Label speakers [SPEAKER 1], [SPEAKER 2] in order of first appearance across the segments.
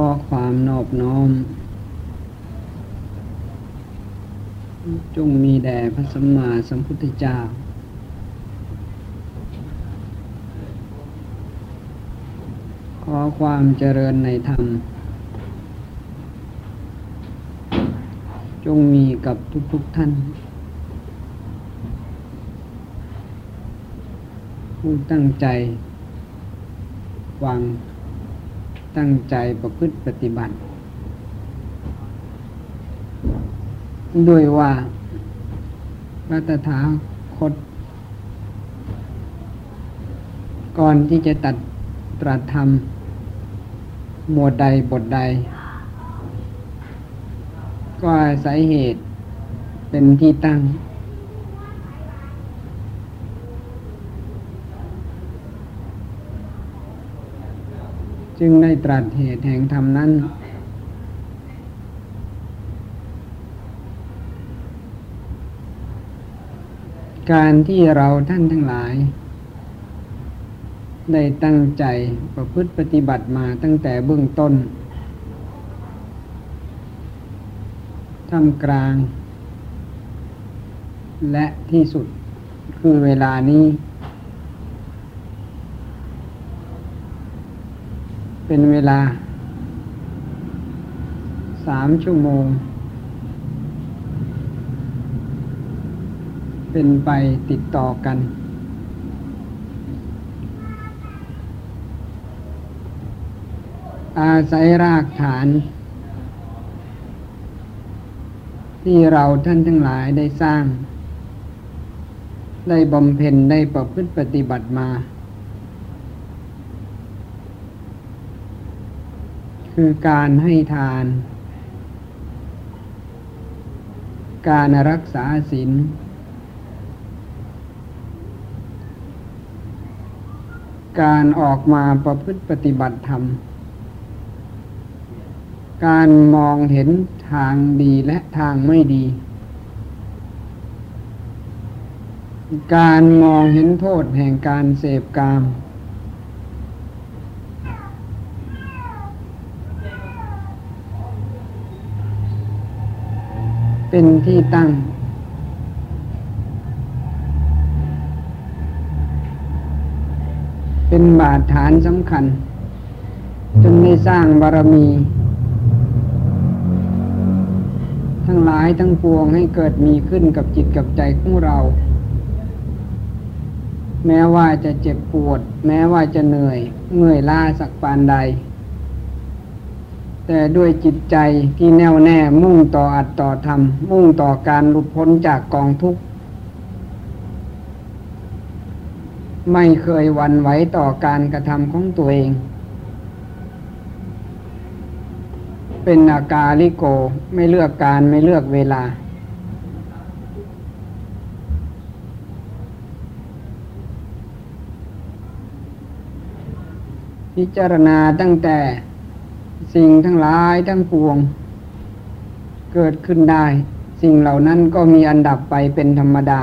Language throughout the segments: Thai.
[SPEAKER 1] ข้อความนอบน้อม จงมีแด่พระสัมมาสัมพุทธเจ้า ขอความเจริญในธรรม จงมีกับทุกๆทท่าน ผู้ตั้งใจ ฟัง ตั้งใจประพฤติปฏิบัติ ด้วยว่าพระตถาคต ก่อนที่จะตัดตรัสธรรม หมวดใดบทใด ก็อาศัยเหตุเป็นที่ตั้ง จึงได้ตรัสเหตุแห่งธรรมนั้น การที่เราท่านทั้งหลาย ได้ตั้งใจประพฤติปฏิบัติมาตั้งแต่เบื้องต้นทำกลาง และที่สุดคือเวลานี้ เป็นเวลาสามชั่วโมง เป็นไปติดต่อกัน อาศัยรากฐาน ที่เราท่านทั้งหลายได้สร้าง ได้บำเพ็ญได้ประพฤติปฏิบัติมา คือการให้ทาน การรักษาศีลการออกมาประพฤติปฏิบัติธรรม การมองเห็นทางดีและทางไม่ดี การมองเห็นโทษแห่งการเสพกาม เป็นที่ตั้ง เป็นบาดฐานสำคัญ จนได้สร้างบารมี ทั้งหลายทั้งปวงให้เกิดมีขึ้นกับจิตกับใจของเรา แม้ว่าจะเจ็บปวด แม้ว่าจะเหนื่อยเมื่อยล้าสักปานใด แต่ด้วยจิตใจที่แน่วแน่มุ่งต่ออัดต่อทำมุ่งต่อการหลุดพ้นจากกองทุกข์ ไม่เคยวันไหวต่อการกระทำของตัวเอง เป็นอากาลิโกไม่เลือกการไม่เลือกเวลา พิจารณาตั้งแต่ สิ่งทั้งหลายทั้งปวง เกิดขึ้นได้ สิ่งเหล่านั้นก็มีอันดับไปเป็นธรรมดา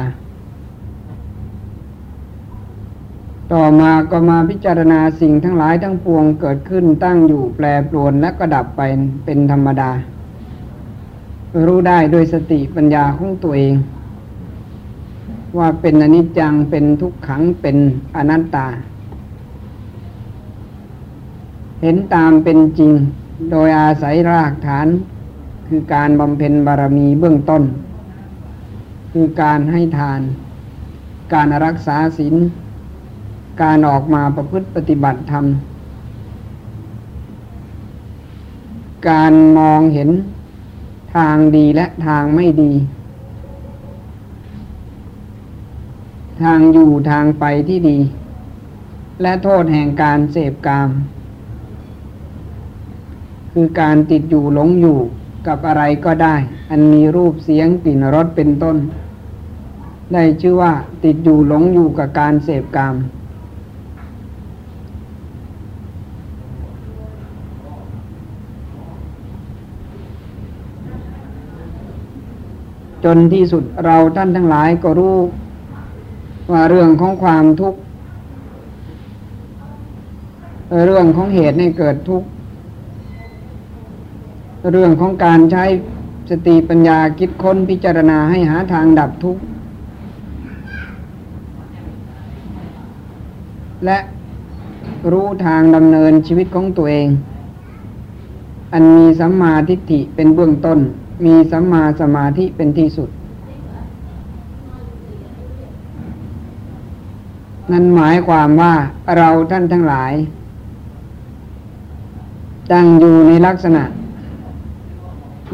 [SPEAKER 1] ต่อมาก็มาพิจารณาสิ่งทั้งหลายทั้งปวง เกิดขึ้นตั้งอยู่แปรปรวนและก็ดับไปเป็นธรรมดา รู้ได้โดยสติปัญญาของตัวเอง ว่าเป็นอนิจจังเป็นทุกขังเป็นอนัตตา เห็นตามเป็นจริง โดยอาศัยรากฐาน คือการบำเพ็ญบารมีเบื้องต้น คือการให้ทาน การรักษาศีลการออกมาประพฤติปฏิบัติธรรม การมองเห็นทางดีและทางไม่ดี ทางอยู่ทางไปที่ดี และโทษแห่งการเสพกาม คือการติดอยู่หลงอยู่กับอะไรก็ได้ อันมีรูปเสียงกลิ่นรสเป็นต้น ได้ชื่อว่าติดอยู่หลงอยู่กับการเสพกาม จนที่สุดเราท่านทั้งหลายก็รู้ ว่าเรื่องของความทุกข์ เรื่องของเหตุให้เกิดทุกข์ เรื่องของการใช้สติปัญญาคิดค้นพิจารณาให้หาทางดับทุกข์ และรู้ทางดำเนินชีวิตของตัวเอง อันมีสัมมาทิฏฐิเป็นเบื้องต้น มีสัมมาสมาธิเป็นที่สุด นั่นหมายความว่าเราท่านทั้งหลายตั้งอยู่ในลักษณะ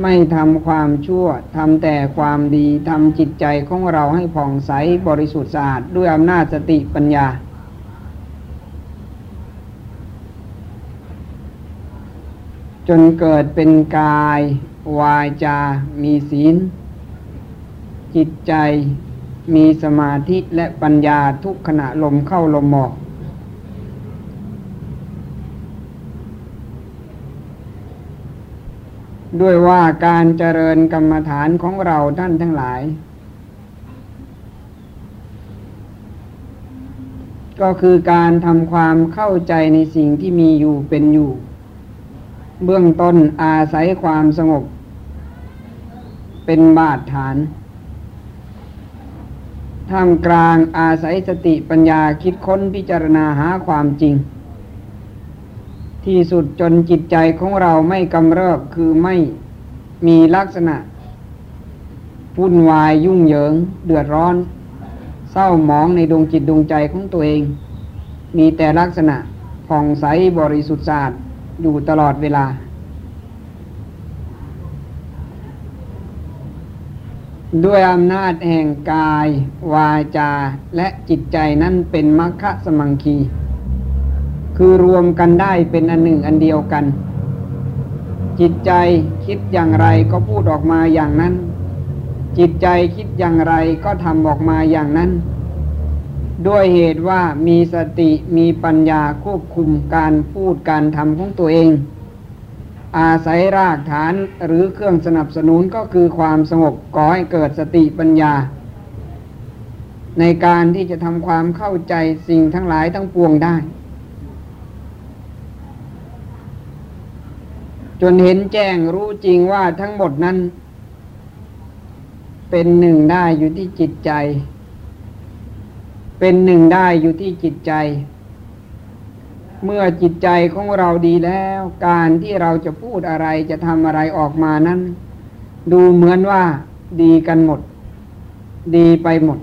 [SPEAKER 1] ไม่ทำความชั่วทำแต่ความดีทำจิตใจของเราให้ผ่องใสบริสุทธิ์สะอาดด้วยอำนาจสติปัญญา จนเกิดเป็นกาย วายจา มีศีล จิตใจมีสมาธิและปัญญาทุกขณะลมเข้าลมออก ด้วยว่าการเจริญกรรมฐานของเราท่านทั้งหลาย ก็คือการทำความเข้าใจในสิ่งที่มีอยู่เป็นอยู่ เบื้องต้นอาศัยความสงบ เป็นบาดฐานท่ามกลางอาศัยสติปัญญาคิดค้นพิจารณาหาความจริง ที่สุดจนจิตใจของเราไม่กำเริบคือไม่มีลักษณะวุ่นวายยุ่งเหยิง เดือดร้อน เศร้าหมองในดวงจิตดวงใจของตัวเอง มีแต่ลักษณะผ่องใสบริสุทธิ์สะอาดอยู่ตลอดเวลา ด้วยอำนาจแห่งกาย วาจาและจิตใจนั้นเป็นมรรคสมังคี คือรวมกันได้เป็นอันหนึ่งอันเดียวกัน จิตใจคิดอย่างไรก็พูดออกมาอย่างนั้น จิตใจคิดอย่างไรก็ทำออกมาอย่างนั้น ด้วยเหตุว่ามีสติมีปัญญาควบคุมการพูดการทำของตัวเอง อาศัยรากฐานหรือเครื่องสนับสนุนก็คือความสงบก่อให้เกิดสติปัญญา ในการที่จะทำความเข้าใจสิ่งทั้งหลายทั้งปวงได้ จนเห็นแจ้งรู้จริงว่าทั้งหมดนั้น เป็นหนึ่งได้อยู่ที่จิตใจ เป็นหนึ่งได้อยู่ที่จิตใจ เมื่อจิตใจของเราดีแล้ว การที่เราจะพูดอะไรจะทำอะไรออกมานั้น ดูเหมือนว่าดีกันหมด ดีไปหมด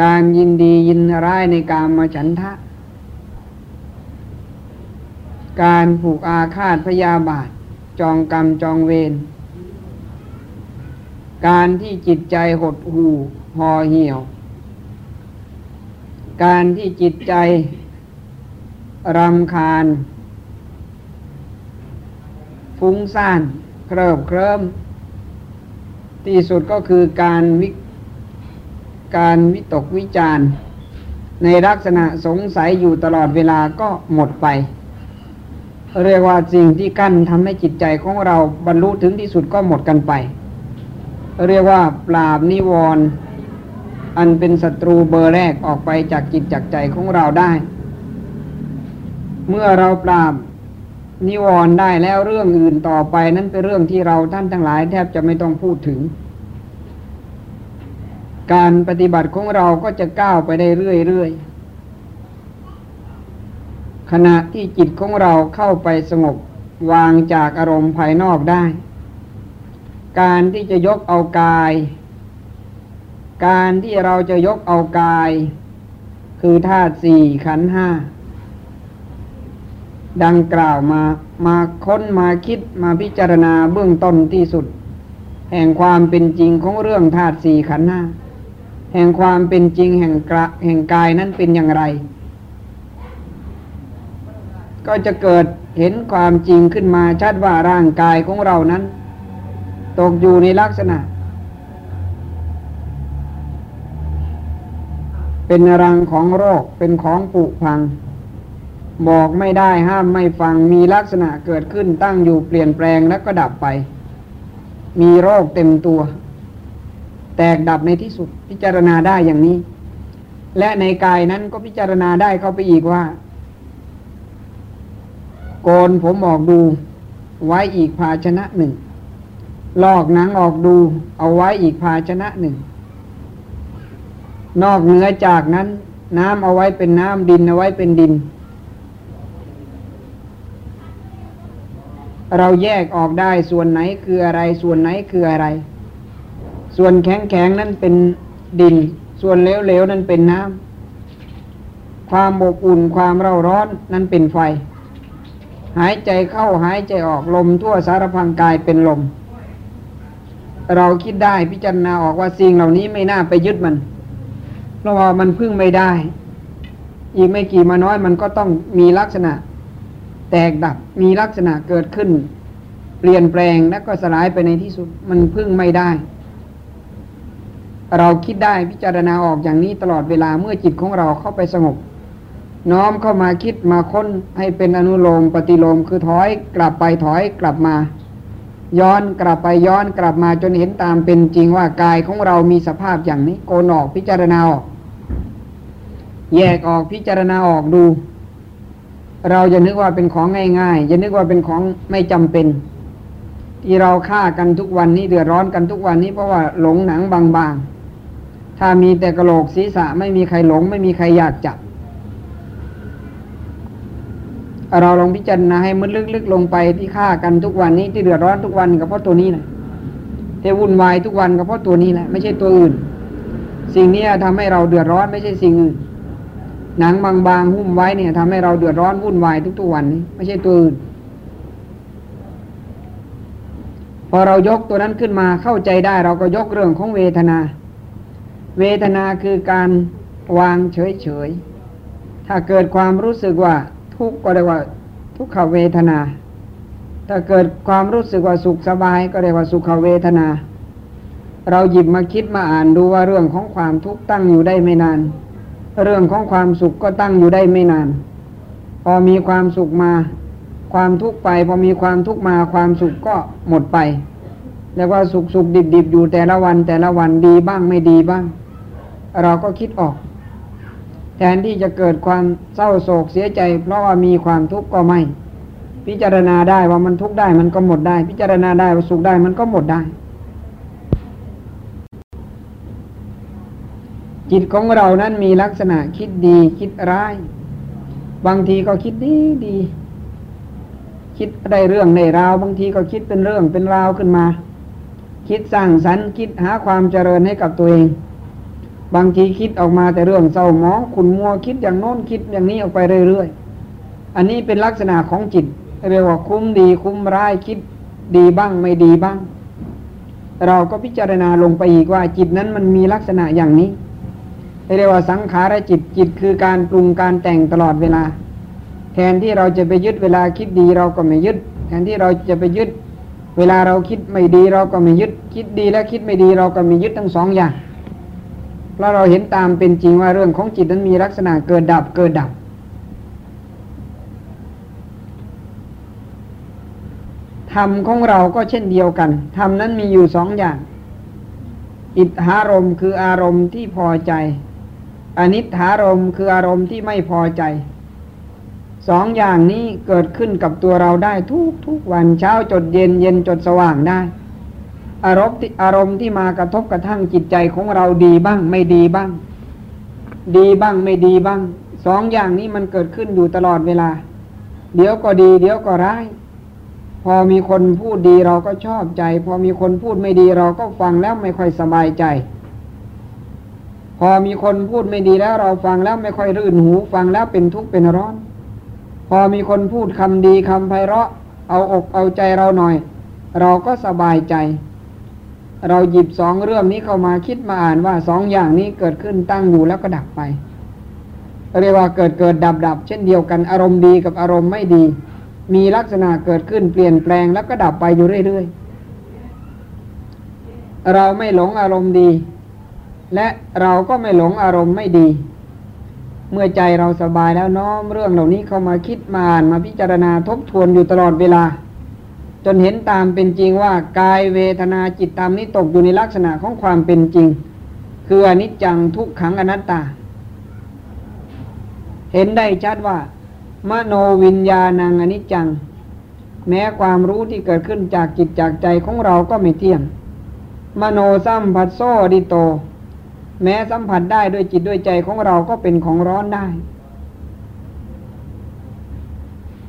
[SPEAKER 1] การยินดียินร้ายในการมาฉันทะ การผูกอาฆาตพยาบาท จองกรรมจองเวรการที่จิตใจหดหู่ห่อเหี่ยว การที่จิตใจรำคาญ ฟุ้งซ่านเคริบเคริมที่สุดก็คือการวิการวิตกวิจารในลักษณะสงสัยอยู่ตลอดเวลาก็หมดไป เรียกว่าสิ่งที่กั้นทำให้จิตใจของเราบรรลุถึงที่สุดก็หมดกันไป เรียกว่าปราบนิวรณ์อันเป็นศัตรูเบอร์แรกออกไปจากจิตจากใจของเราได้ เมื่อเราปราบนิวรณ์ได้แล้วเรื่องอื่นต่อไปนั้นเป็นเรื่องที่เราท่านทั้งหลายแทบจะไม่ต้องพูดถึง การปฏิบัติของเราก็จะก้าวไปได้เรื่อยๆ ขณะที่จิตของเราเข้าไปสงบวางจากอารมณ์ภายนอกได้ การที่จะยกเอากาย การที่เราจะยกเอากาย คือธาตุสี่ขันห้าดังกล่าวมามาค้นมาคิดมาพิจารณาเบื้องต้นที่สุด แห่งความเป็นจริงของเรื่องธาตุสี่ขันห้าแห่งความเป็นจริงแห่งกระแห่งกายนั้นเป็นอย่างไร ก็จะเกิดเห็นความจริงขึ้นมาชัดว่าร่างกายของเรานั้น ตกอยู่ในลักษณะ เป็นรังของโรคเป็นของปุพัง บอกไม่ได้ห้ามไม่ฟังมีลักษณะเกิดขึ้นตั้งอยู่เปลี่ยนแปลงแล้วก็ดับไป มีโรคเต็มตัว แตกดับในที่สุดพิจารณาได้อย่างนี้ และในกายนั้นก็พิจารณาได้เข้าไปอีกว่า โกนผมออกดู ไว้อีกภาชนะหนึ่ง ลอกหนังออกดู เอาไว้อีกภาชนะหนึ่ง นอกเหนือจากนั้น น้ำเอาไว้เป็นน้ำดินเอาไว้เป็นดิน เราแยกออกได้ส่วนไหนคืออะไร ส่วนไหนคืออะไร ส่วนแข็งแข็งนั้นเป็นดิน ส่วนเหลวๆนั้นเป็นน้ำความอบอุ่นความเร่าร้อนนั้นเป็นไฟ หายใจเข้าหายใจออกลมทั่วสารพังกายเป็นลม เราคิดได้พิจารณาออกว่าสิ่งเหล่านี้ไม่น่าไปยึดมัน เพราะว่ามันพึ่งไม่ได้ อีกไม่กี่มาน้อยมันก็ต้องมีลักษณะ แตกดับมีลักษณะเกิดขึ้น เปลี่ยนแปลงแล้วก็สลายไปในที่สุดมันพึ่งไม่ได้ เราคิดได้พิจารณาออกอย่างนี้ตลอดเวลาเมื่อจิตของเราเข้าไปสงบ น้อมเข้ามาคิดมาค้นให้เป็นอนุโลมปฏิโลมคือถอยกลับไปถอยกลับมา ย้อนกลับไปย้อนกลับมาจนเห็นตามเป็นจริงว่ากายของเรามีสภาพอย่างนี้ โกนออกพิจารณาออกแยกออกพิจารณาออกดู เราจะนึกว่าเป็นของง่ายๆจะนึกว่าเป็นของไม่จำเป็น ที่เราฆ่ากันทุกวันนี้เดือดร้อนกันทุกวันนี้เพราะว่าหลงหนังบางๆถ้ามีแต่กระโหลกศีรษะไม่มีใครหลง ไม่มีใครอยากจับ เราลองพิจารณาให้มันลึกๆลงไปที่ฆ่ากันทุกวันนี้ที่เดือดร้อนทุกวันก็เพราะตัวนี้แหละที่วุ่นวายทุกวันก็เพราะตัวนี้แหละไม่ใช่ตัวอื่น สิ่งนี้ทำให้เราเดือดร้อนไม่ใช่สิ่งอื่นหนังบางๆหุ้มไว้เนี่ยทำให้เราเดือดร้อนวุ่นวายทุกๆวันนี้ไม่ใช่ตัวอื่นพอเรายกตัวนั้นขึ้นมาเข้าใจได้เราก็ยกเรื่องของเวทนา เวทนาคือการวางเฉยๆ ถ้าเกิดความรู้สึกว่า ทุกข์ก็เรียกว่า ทุกขเวทนา ถ้าเกิดความรู้สึกว่าสุขสบายก็เรียกว่าสุขเวทนา เราหยิบมาคิดมาอ่านดูว่าเรื่องของความทุกข์ตั้งอยู่ได้ไม่นาน เรื่องของความสุขก็ตั้งอยู่ได้ไม่นาน พอมีความสุขมา ความทุกข์ไป พอมีความทุกข์มาความสุขก็หมดไปเรียกว่าสุขสุขดิบดิบอยู่แต่ละวันแต่ละวันดีบ้างไม่ดีบ้าง เราก็คิดออก แทนที่จะเกิดความเศร้าโศกเสียใจ เพราะว่ามีความทุกข์ก็ไม่ พิจารณาได้ว่ามันทุกข์ได้มันก็หมดได้ พิจารณาได้ว่าสุขได้มันก็หมดได้ จิตของเรานั้นมีลักษณะคิดดีคิดร้าย บางทีก็คิดดีดี คิดได้เรื่องในราว บางทีก็คิดเป็นเรื่องเป็นราวขึ้นมา คิดสร้างสรรค์คิดหาความเจริญให้กับตัวเอง บางทีคิดออกมาแต่เรื่องเศร้าหมอง ขุนมัวคิดอย่างโน้นคิดอย่างนี้ออกไปเรื่อยๆ อันนี้เป็นลักษณะของจิต เรียกว่าคุ้มดีคุ้มร้ายคิดดีบ้างไม่ดีบ้าง เราก็พิจารณาลงไปอีกว่าจิตนั้นมันมีลักษณะอย่างนี้ เรียกว่าสังขารจิตจิตคือการปรุงการแต่งตลอดเวลา แทนที่เราจะไปยึดเวลาคิดดีเราก็ไม่ยึด แทนที่เราจะไปยึด เวลาเราคิดไม่ดีเราก็ไม่ยึด คิดดีและคิดไม่ดีเราก็ไม่ยึดทั้งสองอย่าง เพราะเราเห็นตามเป็นจริงว่าเรื่องของจิตนั้นมีลักษณะเกิดดับเกิดดับ ธรรมของเราก็เช่นเดียวกัน ธรรมนั้นมีอยู่สองอย่าง อิทธารมคืออารมณ์ที่พอใจ อนิถารมคืออารมณ์ที่ไม่พอใจ สองอย่างนี้เกิดขึ้นกับตัวเราได้ทุกทุกวันเช้าจดเย็นเย็นจดสว่างได้ อารมณ์ที่อารมณ์ที่มากระทบกระทั่งจิตใจของเราดีบ้าง ไม่ดีบ้าง ดีบ้างไม่ดีบ้าง สองอย่างนี้มันเกิดขึ้นอยู่ตลอดเวลา เดี๋ยวก็ดี เดี๋ยวก็ร้าย พอมีคนพูดดีเราก็ชอบใจ พอมีคนพูดไม่ดีเราก็ฟังแล้วไม่ค่อยสบายใจ พอมีคนพูดไม่ดีแล้วเราฟังแล้วไม่ค่อยรื่นหู ฟังแล้วเป็นทุกข์เป็นร้อน พอมีคนพูดคำดีคำไพเราะ เอาอกเอาใจเราหน่อย เราก็สบายใจ เราหยิบสองเรื่องนี้เข้ามาคิดมาอ่านว่าสองอย่างนี้เกิดขึ้นตั้งอยู่แล้วก็ดับไป เรียกว่าเกิดเกิดดับดับเช่นเดียวกันอารมณ์ดีกับอารมณ์ไม่ดี มีลักษณะเกิดขึ้นเปลี่ยนแปลงแล้วก็ดับไปอยู่เรื่อยๆ เราไม่หลงอารมณ์ดี และเราก็ไม่หลงอารมณ์ไม่ดี เมื่อใจเราสบายแล้วน้อมเรื่องเหล่านี้เข้ามาคิดมาอ่านมาพิจารณาทบทวนอยู่ตลอดเวลา จนเห็นตามเป็นจริงว่ากายเวทนาจิตตามนี้ตกอยู่ในลักษณะของความเป็นจริง คืออนิจจังทุกขังอนัตตา เห็นได้ชัดว่า มโนวิญญาณังอนิจจัง แม้ความรู้ที่เกิดขึ้นจากจิตจากใจของเราก็ไม่เที่ยง มโนสัมผัสโซดิโต แม้สัมผัสได้ด้วยจิตด้วยใจของเราก็เป็นของร้อนได้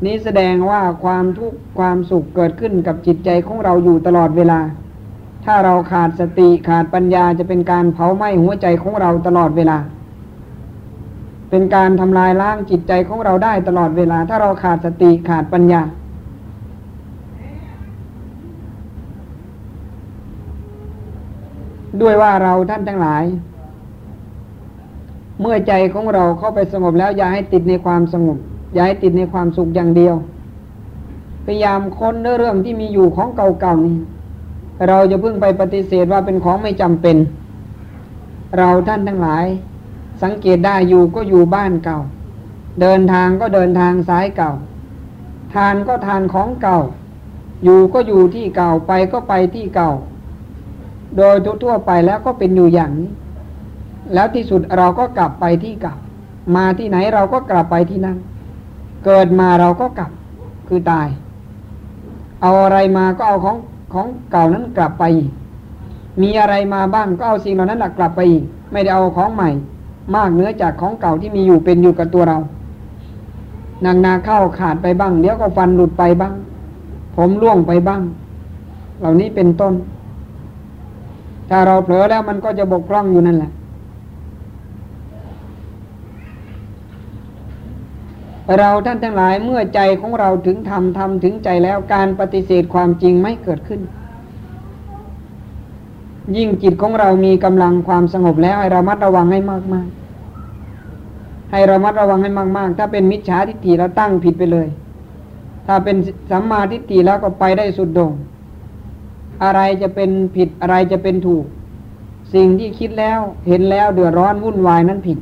[SPEAKER 1] นี้แสดงว่าความทุกข์ความสุขเกิดขึ้นกับจิตใจของเราอยู่ตลอดเวลา ถ้าเราขาดสติขาดปัญญาจะเป็นการเผาไหม้หัวใจของเราตลอดเวลา เป็นการทำลายล้างจิตใจของเราได้ตลอดเวลา ถ้าเราขาดสติขาดปัญญา ด้วยว่าเราท่านทั้งหลาย เมื่อใจของเราเข้าไปสงบแล้วอย่าให้ติดในความสงบ ย่าให้ติดในความสุขอย่างเดียว พยายามค้นเรื่องที่มีอยู่ของเก่าๆนี่เราจะพึ่งไปปฏิเสธว่าเป็นของไม่จำเป็น เราท่านทั้งหลาย สังเกตได้อยู่ก็อยู่บ้านเก่า เดินทางก็เดินทางสายเก่า ทานก็ทานของเก่า อยู่ก็อยู่ที่เก่าไปก็ไปที่เก่า โดยทั่วไปแล้วก็เป็นอยู่อย่างนี้ แล้วที่สุดเราก็กลับไปที่เก่า มาที่ไหนเราก็กลับไปที่นั่น เกิดมาเราก็กลับคือตาย เอาอะไรมาก็เอาของของเก่านั้นกลับไป มีอะไรมาบ้างก็เอาสิ่งเหล่านั้นกลับไปอีกไม่ได้เอาของใหม่ มากเนื้อจากของเก่าที่มีอยู่เป็นอยู่กับตัวเรานางนาเข้าขาดไปบ้างเดี๋ยวก็ฟันหลุดไปบ้าง ผมล่วงไปบ้าง เหล่านี้เป็นต้น ถ้าเราเผลอแล้วมันก็จะบกพร่องอยู่นั่นแหละ เราท่านทั้งหลายเมื่อใจของเราถึงทำทำถึงใจแล้วการปฏิเสธความจริงไม่เกิดขึ้น ยิ่งจิตของเรามีกำลังความสงบแล้วให้เรามัดระวังให้มากๆ ให้เรามัดระวังให้มาก ๆ ถ้าเป็นมิจฉาทิฏฐิเราตั้งผิดไปเลย ถ้าเป็นสัมมาทิฏฐิแล้วก็ไปได้สุดโด่งอะไรจะเป็นผิดอะไรจะเป็นถูก สิ่งที่คิดแล้วเห็นแล้วเดือดร้อนวุ่นวายนั้นผิด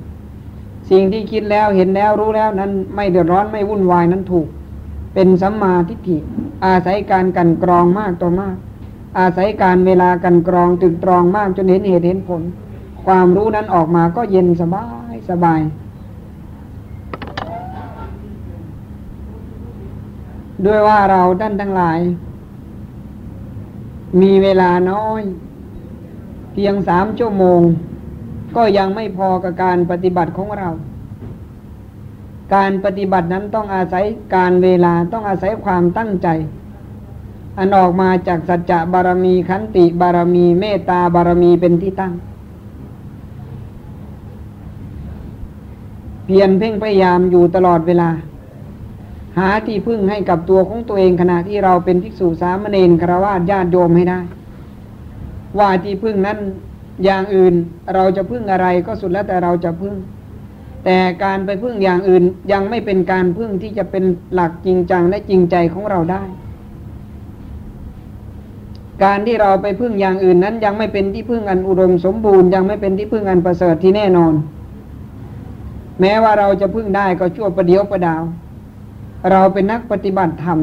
[SPEAKER 1] สิ่งที่คิดแล้วเห็นแล้วรู้แล้วนั้นไม่เดือดร้อนไม่วุ่นวายนั้นถูก เป็นสัมมาทิฏฐิ อาศัยการกันกรองมากต่อมาก อาศัยการเวลากันกรองตึกตรองมากจนเห็นเหตุเห็นผล ความรู้นั้นออกมาก็เย็นสบายสบาย ด้วยว่าเราท่านทั้งหลาย มีเวลาน้อย เพียงสามชั่วโมง ก็ยังไม่พอกับการปฏิบัติของเรา การปฏิบัตินั้นต้องอาศัยการเวลาต้องอาศัยความตั้งใจ อันออกมาจากสัจจะบารมีขันติบารมีเมตตาบารมีเป็นที่ตั้ง เพียรเพ่งพยายามอยู่ตลอดเวลา หาที่พึ่งให้กับตัวของตัวเองขณะที่เราเป็นภิกษุสามเณรครวาสญาติโยมให้ได้ ว่าที่พึ่งนั้น อย่างอื่นเราจะพึ่งอะไรก็สุดแล้วแต่เราจะพึ่ง แต่การไปพึ่งอย่างอื่นยังไม่เป็นการพึ่งที่จะเป็นหลักจริงจังและจริงใจของเราได้ การที่เราไปพึ่งอย่างอื่นนั้นยังไม่เป็นที่พึ่งอันอุดมสมบูรณ์ยังไม่เป็นที่พึ่งอันประเสริฐที่แน่นอน แม้ว่าเราจะพึ่งได้ก็ชั่วประเดียวประดาว เราเป็นนักปฏิบัติธรรม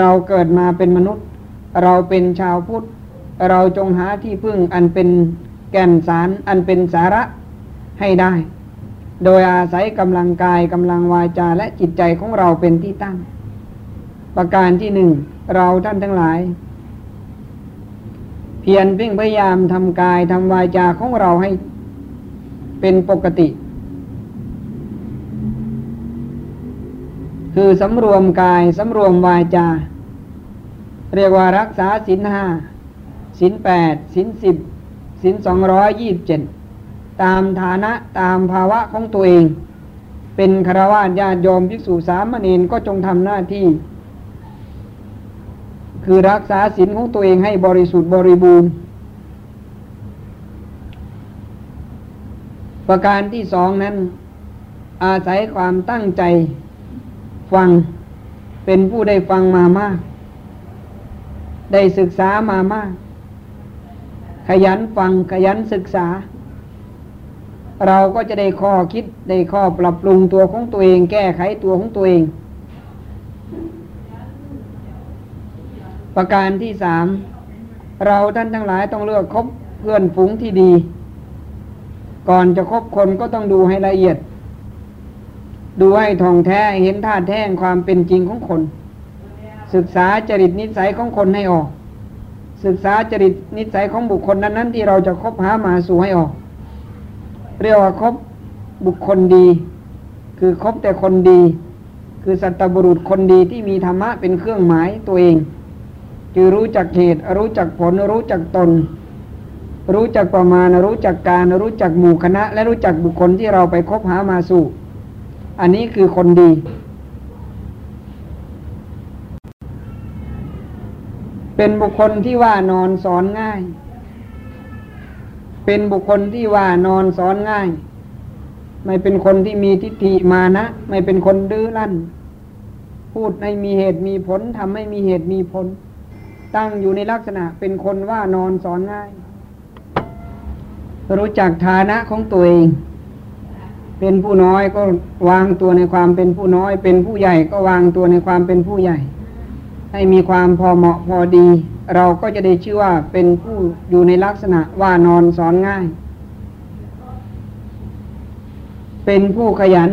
[SPEAKER 1] เราเกิดมาเป็นมนุษย์ เราเป็นชาวพุทธเราจงหาที่พึ่งอันเป็น แก่นสารอันเป็นสาระให้ได้ โดยอาศัยกำลังกายกำลังวาจาและจิตใจของเราเป็นที่ตั้ง ประการที่หนึ่งเราท่านทั้งหลาย เพียรเพ่งพยายามทำกายทำวาจาของเราให้เป็นปกติ คือสำรวมกายสำรวมวาจา เรียกว่ารักษาสินห้าสินแปดสินสิบ สินสองร้อยยี่บเจ็ดตามฐานะตามภาวะของตัวเอง เป็นคารวะญาติโยมภิกษุสามเณรก็จงทำหน้าที่ คือรักษาศีลของตัวเองให้บริสุทธิ์บริบูรณ์ ประการที่สองนั้น อาศัยความตั้งใจฟังเป็นผู้ได้ฟังมามาก ได้ศึกษามามาก ขยันฟังขยันศึกษา เราก็จะได้ข้อคิดได้ข้อปรับปรุงตัวของตัวเอง แก้ไขตัวของตัวเอง ประการที่สามเราท่านทั้งหลายต้องเลือกคบเพื่อนฝูงที่ดี ก่อนจะคบคนก็ต้องดูให้ละเอียด ดูให้ท่องแท้เห็นท่าแท้งความเป็นจริงของคน ศึกษาจริตนิสัยของคนให้ออก ศึกษาจริตนิสัยของบุคคลนั้นๆ ที่เราจะคบหามาสู่ให้ออก เรียกว่าคบบุคคลดี คือคบแต่คนดี คือสัตบุรุษคนดีที่มีธรรมะเป็นเครื่องหมายตัวเอง คือรู้จักเหตุ รู้จักผลรู้จักตน รู้จักประมาณรู้จักการรู้จักหมู่คณะ และรู้จักบุคคลที่เราไปคบหามาสู่ อันนี้คือคนดี เป็นบุคคลที่ว่านอนสอนง่าย เป็นบุคคลที่ว่านอนสอนง่าย ไม่เป็นคนที่มีทิฏฐิมานะ ไม่เป็นคนดื้อรั้น พูดให้มีเหตุมีผลทำให้มีเหตุมีผล ตั้งอยู่ในลักษณะเป็นคนว่านอนสอนง่าย รู้จักฐานะของตัวเอง เป็นผู้น้อยก็วางตัวในความเป็นผู้น้อย เป็นผู้ใหญ่ก็วางตัวในความเป็นผู้ใหญ่ ให้มีความพอเหมาะพอดี เราก็จะได้ชื่อว่าเป็นผู้อยู่ในลักษณะว่านอนสอนง่าย เป็นผู้ขยัน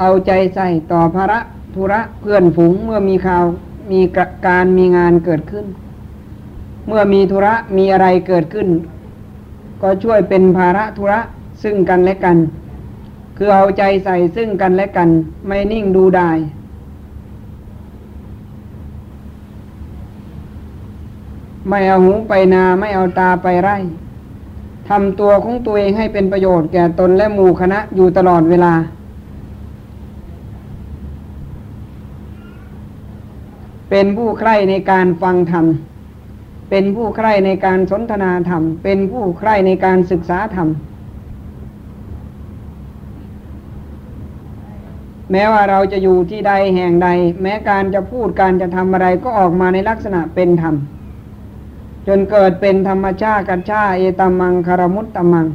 [SPEAKER 1] เอาใจใส่ต่อภาระธุระเพื่อนฝูงเมื่อมีข่าวมีการมีงานเกิดขึ้น เมื่อมีธุระมีอะไรเกิดขึ้น ก็ช่วยเป็นภาระธุระซึ่งกันและกัน คือเอาใจใส่ซึ่งกันและกัน ไม่นิ่งดูได้ ไม่เอาหูไปนาไม่เอาตาไปไร่ทำตัวของตัวเองให้เป็นประโยชน์แก่ตนและหมู่คณะอยู่ตลอดเวลา เป็นผู้ใคร่ในการฟังธรรม เป็นผู้ใคร่ในการสนทนาธรรม เป็นผู้ใคร่ในการศึกษาธรรม แม้ว่าเราจะอยู่ที่ใดแห่งใด แม้การจะพูดการจะทำอะไรก็ออกมาในลักษณะเป็นธรรม จนเกิดเป็นธรรมชาติกัจฉาเอตมังคารมุตตมัง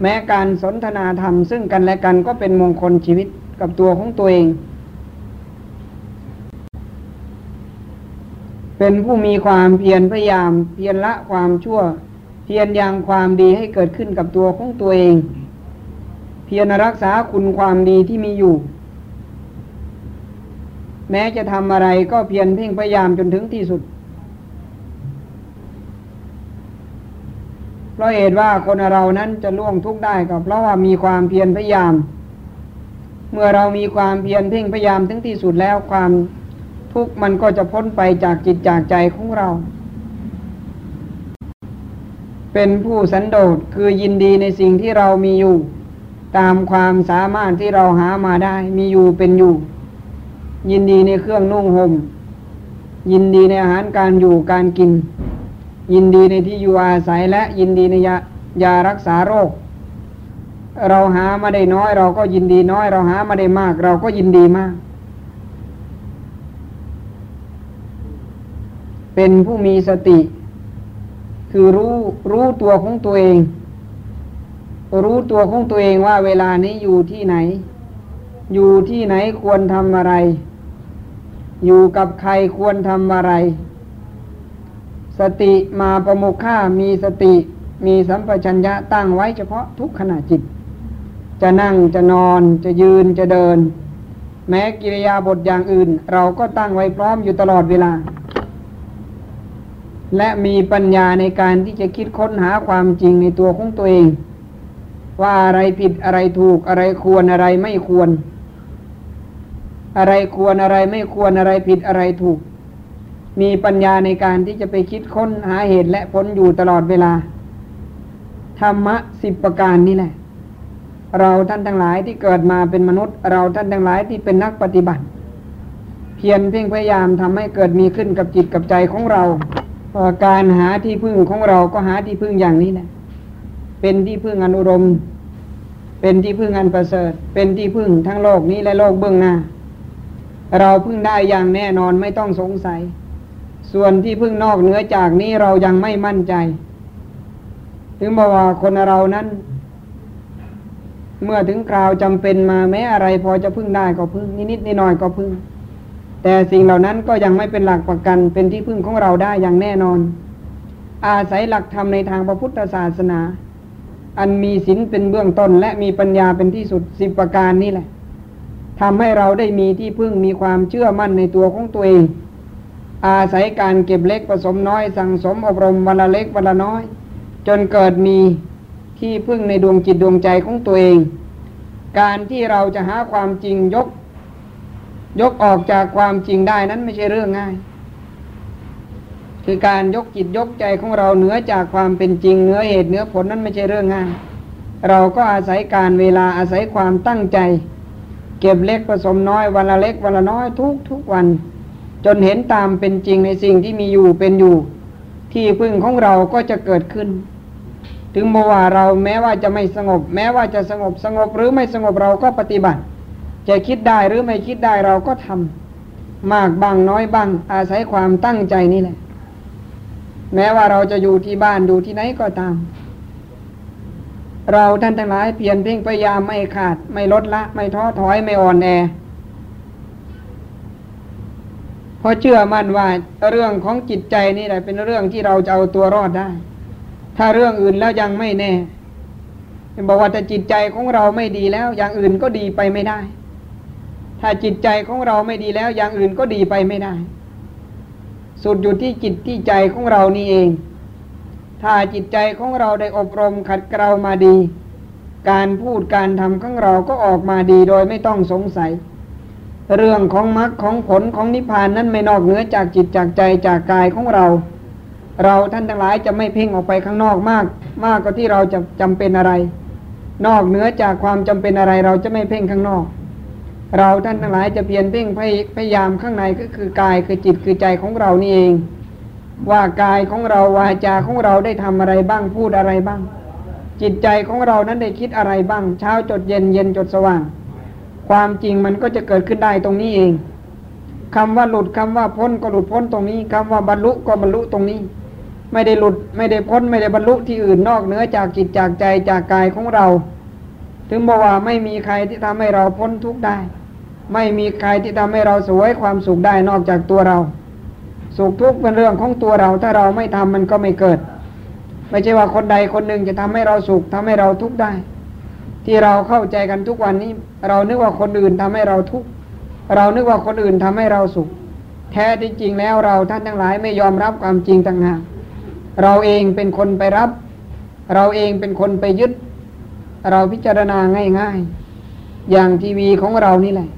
[SPEAKER 1] แม้การสนทนาธรรม ซึ่งกันและกันก็เป็นมงคลชีวิตกับตัวของตัวเอง เป็นผู้มีความเพียรพยายาม เพียรละความชั่ว เพียรยังความดีให้เกิดขึ้นกับตัวของตัวเอง เพียรรักษาคุณความดีที่มีอยู่ แม้จะทำอะไรก็เพียรเพ่งพยายามจนถึงที่สุด เพราะเหตุว่าคนเรานั้นจะล่วงทุกข์ได้ก็เพราะว่ามีความเพียรพยายาม เมื่อเรามีความเพียรเพ่งพยายามถึงที่สุดแล้วความทุกข์มันก็จะพ้นไปจากจิตจากใจของเรา เป็นผู้สันโดษคือยินดีในสิ่งที่เรามีอยู่ ตามความสามารถที่เราหามาได้ มีอยู่เป็นอยู่ ยินดีในเครื่องนุ่งหม่มยินดีในอาหารการอยู่การกิน ยินดีในที่อยู่อาศัยและยินดีในยายารักษาโรค เราหามาได้น้อย เราก็ยินดีน้อย เราหามาได้มาก เราก็ยินดีมาก เป็นผู้มีสติ คือรู้รู้ตัวของตัวเอง รู้ตัวของตัวเองว่าเวลานี้อยู่ที่ไหน อยู่ที่ไหนควรทำอะไร อยู่กับใครควรทำอะไร สติมาประมุข่ามีสติ มีสัมปชัญญะตั้งไว้เฉพาะทุกขณะจิต จะนั่งจะนอนจะยืนจะเดิน แม้กิริยาบทอย่างอื่น เราก็ตั้งไว้พร้อมอยู่ตลอดเวลา และมีปัญญาในการที่จะคิดค้นหาความจริงในตัวของตัวเอง ว่าอะไรผิดอะไรถูกอะไรควรอะไรไม่ควร อะไรควรอะไรไม่ควรอะไรผิดอะไรถูก มีปัญญาในการที่จะไปคิดค้นหาเหตุและผลอยู่ตลอดเวลา ธรรมะสิบประการนี่แหละ เราท่านทั้งหลายที่เกิดมาเป็นมนุษย์ เราท่านทั้งหลายที่เป็นนักปฏิบัติ เพียรเพ่งพยายามทำให้เกิดมีขึ้นกับจิตกับใจของเราการหาที่พึ่งของเราก็หาที่พึ่งอย่างนี้แหละเป็นที่พึ่งอนุรม เป็นที่พึ่งอันประเสริฐ เป็นที่พึ่งทั้งโลกนี้และโลกเบื้องหน้า เราพึ่งได้อย่างแน่นอนไม่ต้องสงสัย ส่วนที่พึ่งนอกเหนือจากนี้เรายังไม่มั่นใจ ถึงบอกว่าคนเรานั้น เมื่อถึงคราวจำเป็นมาแม้อะไรพอจะพึ่งได้ก็พึ่งนิดๆน้อยๆก็พึ่ง แต่สิ่งเหล่านั้นก็ยังไม่เป็นหลักประกัน เป็นที่พึ่งของเราได้อย่างแน่นอน อาศัยหลักธรรมในทางพระพุทธศาสนา อันมีศีลเป็นเบื้องต้น และมีปัญญาเป็นที่สุดสิบประการนี่แหละทำให้เราได้มีที่พึ่งมีความเชื่อมั่นในตัวของตัวเอง อาศัยการเก็บเล็กผสมน้อย สั่งสมอบรมวันละเล็กวันละน้อย จนเกิดมีที่พึ่งในดวงจิตดวงใจของตัวเอง การที่เราจะหาความจริงยก ยกออกจากความจริงได้นั้นไม่ใช่เรื่องง่าย คือการยกจิตยกใจของเราเหนือจากความเป็นจริงเหนือเหตุเหนือผลนั้นไม่ใช่เรื่องง่าย เราก็อาศัยการเวลาอาศัยความตั้งใจ เก็บเล็กผสมน้อยวันละเล็กวันละน้อยทุกทุกวัน จนเห็นตามเป็นจริงในสิ่งที่มีอยู่เป็นอยู่ ที่พึ่งของเราก็จะเกิดขึ้น ถึงเมื่อว่าเราแม้ว่าจะไม่สงบ แม้ว่าจะสงบสงบหรือไม่สงบเราก็ปฏิบัติ จะคิดได้หรือไม่คิดได้เราก็ทำมากบางน้อยบาง อาศัยความตั้งใจนี่แหละ แม้ว่าเราจะอยู่ที่บ้านอยู่ที่ไหนก็ตาม เราท่านทั้งหลายเพียรเพ่งพยายามไม่ขาด ไม่ลดละ ไม่ท้อถอยไม่อ่อนแอ เพราะเชื่อมั่นว่าเรื่องของจิตใจนี่แหละเป็นเรื่องที่เราจะเอาตัวรอดได้ ถ้าเรื่องอื่นแล้วยังไม่แน่บอกว่าแต่จิตใจของเราไม่ดีแล้ว อย่างอื่นก็ดีไปไม่ได้ ถ้าจิตใจของเราไม่ดีแล้ว อย่างอื่นก็ดีไปไม่ได้ สุดอยู่ที่จิตที่ใจของเรานี่เอง ถ้าจิตใจของเราได้อบรมขัดเกลามาดี การพูดการทำของเราก็ออกมาดีโดยไม่ต้องสงสัย เรื่องของมรรคของผลของนิพพานนั้นไม่นอกเหนือจากจิตจากใจจากกายของเรา เราท่านทั้งหลายจะไม่เพ่งออกไปข้างนอกมาก มากกว่าที่เราจะจำเป็นอะไร นอกเหนือจากความจำเป็นอะไรเราจะไม่เพ่งข้างนอก เราท่านทั้งหลายจะเพียรเพ่งพยายามข้างในก็คือกายคือจิตคือใจของเรานี่เอง ว่ากายของเราวาจาของเราได้ทำอะไรบ้างพูดอะไรบ้าง จิตใจของเรานั้นได้คิดอะไรบ้าง เช้าจดเย็นเย็นจดสว่าง ความจริงมันก็จะเกิดขึ้นได้ตรงนี้เองคำว่าหลุดคำว่าพ้นก็หลุดพ้นตรงนี้คำว่าบรรลุก็บรรลุตรงนี้ ไม่ได้หลุดไม่ได้พ้นไม่ได้บรรลุที่อื่นนอกเหนือจากจิตจากใจจากกายของเรา ถึงบอกว่าไม่มีใครที่ทำให้เราพ้นทุกข์ได้ ไม่มีใครที่ทำให้เราสวยความสุขได้นอกจากตัวเรา สุขทุกข์เป็นเรื่องของตัวเรา ถ้าเราไม่ทำมันก็ไม่เกิด ไม่ใช่ว่าคนใดคนหนึ่งจะทำให้เราสุขทำให้เราทุกข์ได้ ที่เราเข้าใจกันทุกวันนี้ เรานึกว่าคนอื่นทำให้เราทุกข์เรานึกว่าคนอื่นทำให้เราสุข แท้ที่จริงแล้วเราท่านทั้งหลายไม่ยอมรับความจริงต่างหากเราเองเป็นคนไปรับ เราเองเป็นคนไปยึด เราพิจารณาง่ายๆ อย่างทีวีของเรานี่แหละ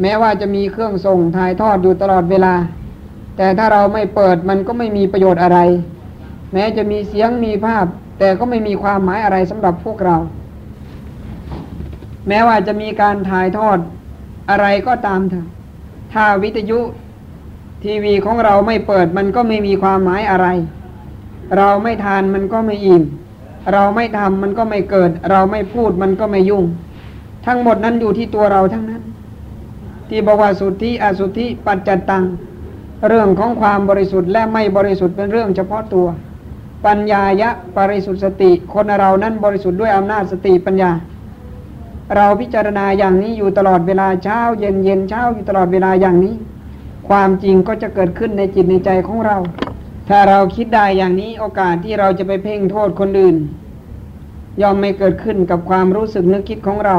[SPEAKER 1] แม้ว่าจะมีเครื่องส่งถ่ายทอดอยู่ตลอดเวลา แต่ถ้าเราไม่เปิดมันก็ไม่มีประโยชน์อะไร แม้จะมีเสียงมีภาพ แต่ก็ไม่มีความหมายอะไรสำหรับพวกเรา แม้ว่าจะมีการถ่ายทอดอะไรก็ตามเถอะถ้าวิทยุทีวีของเราไม่เปิดมันก็ไม่มีความหมายอะไร เราไม่ทานมันก็ไม่อิ่ม เราไม่ทำมันก็ไม่เกิด เราไม่พูดมันก็ไม่ยุ่ง ทั้งหมดนั้นอยู่ที่ตัวเราทั้งนั้น ที่บอกว่าสุทธิอสุทธิปัจจตัง เรื่องของความบริสุทธิ์และไม่บริสุทธิ์เป็นเรื่องเฉพาะตัว ปัญญายะบริสุทธิ์สติ คนเรานั้นบริสุทธิ์ด้วยอำนาจสติปัญญา เราพิจารณาอย่างนี้อยู่ตลอดเวลาเช้า เย็นเย็นเช้าอยู่ตลอดเวลาอย่างนี้ ความจริงก็จะเกิดขึ้นในจิตในใจของเรา ถ้าเราคิดได้อย่างนี้โอกาสที่เราจะไปเพ่งโทษคนอื่นย่อมไม่เกิดขึ้นกับความรู้สึกนึกคิดของเรา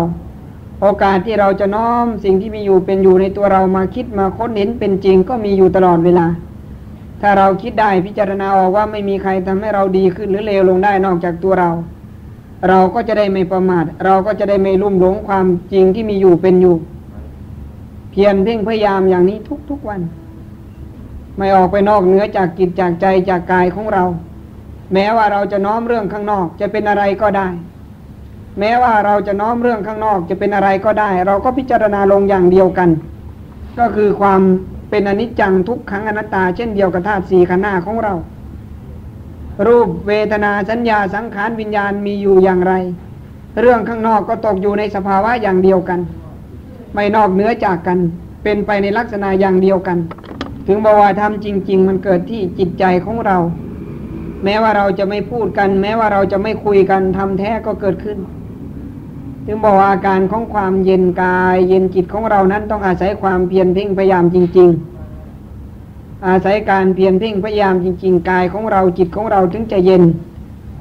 [SPEAKER 1] โอกาสที่เราจะน้อมสิ่งที่มีอยู่เป็นอยู่ในตัวเรามาคิดมาค้นเห็นเป็นจริงก็มีอยู่ตลอดเวลา ถ้าเราคิดได้พิจารณาออกว่าไม่มีใครทำให้เราดีขึ้นหรือเลวลงได้นอกจากตัวเรา เราก็จะได้ไม่ประมาท เราก็จะได้ไม่ลุ่มหลงความจริงที่มีอยู่เป็นอยู่ เพียรเพ่งพยายามอย่างนี้ทุกๆวัน ไม่ออกไปนอกเหนือจากกิจจากใจจากกายของเรา แม้ว่าเราจะน้อมเรื่องข้างนอกจะเป็นอะไรก็ได้ แม้ว่าเราจะน้อมเรื่องข้างนอกจะเป็นอะไรก็ได้ เราก็พิจารณาลงอย่างเดียวกัน ก็คือความเป็นอนิจจังทุกขังอนัตตา เช่นเดียวกับธาตุสี่ขันธ์หน้าของเรา รูปเวทนาสัญญาสังขารวิญญาณมีอยู่อย่างไร เรื่องข้างนอกก็ตกอยู่ในสภาวะอย่างเดียวกัน ไม่นอกเหนือจากกัน เป็นไปในลักษณะอย่างเดียวกัน ถึงบอกว่าทำจริง ๆ มันเกิดที่จิตใจของเรา แม้ว่าเราจะไม่พูดกัน แม้ว่าเราจะไม่คุยกันทำแท้ก็เกิดขึ้น ถึงบอกว่าอาการของความเย็นกาย เย็นจิตของเรานั้นต้องอาศัยความเพียรเพ่งพยายามจริง ๆ อาศัยการเพียรเพ่งพยายามจริง ๆ กายของเราจิตของเราถึงจะเย็น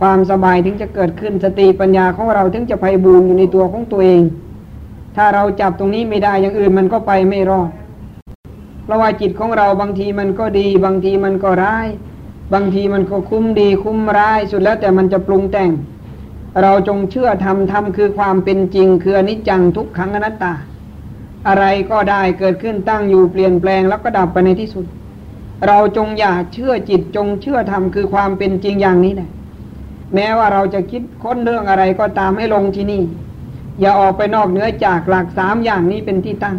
[SPEAKER 1] ความสบายถึงจะเกิดขึ้นสติปัญญาของเราถึงจะไพบูรณ์อยู่ในตัวของตัวเอง ถ้าเราจับตรงนี้ไม่ได้อย่างอื่นมันก็ไปไม่รอดเพราะว่าจิตของเราบางทีมันก็ดี บางทีมันก็ร้าย บางทีมันก็คุ้มดีคุ้มร้ายสุดแล้วแต่มันจะปรุงแต่ง เราจงเชื่อธรรมธรรมคือความเป็นจริง คืออนิจจังทุกขังอนัตตา อะไรก็ได้เกิดขึ้นตั้งอยู่เปลี่ยนแปลงแล้วก็ดับไปในที่สุด เราจงอย่าเชื่อจิตจงเชื่อธรรมคือความเป็นจริงอย่างนี้แหละแม้ว่าเราจะคิดค้นเรื่องอะไรก็ตามให้ลงที่นี่ อย่าออกไปนอกเหนือจากหลักสามอย่างนี้เป็นที่ตั้ง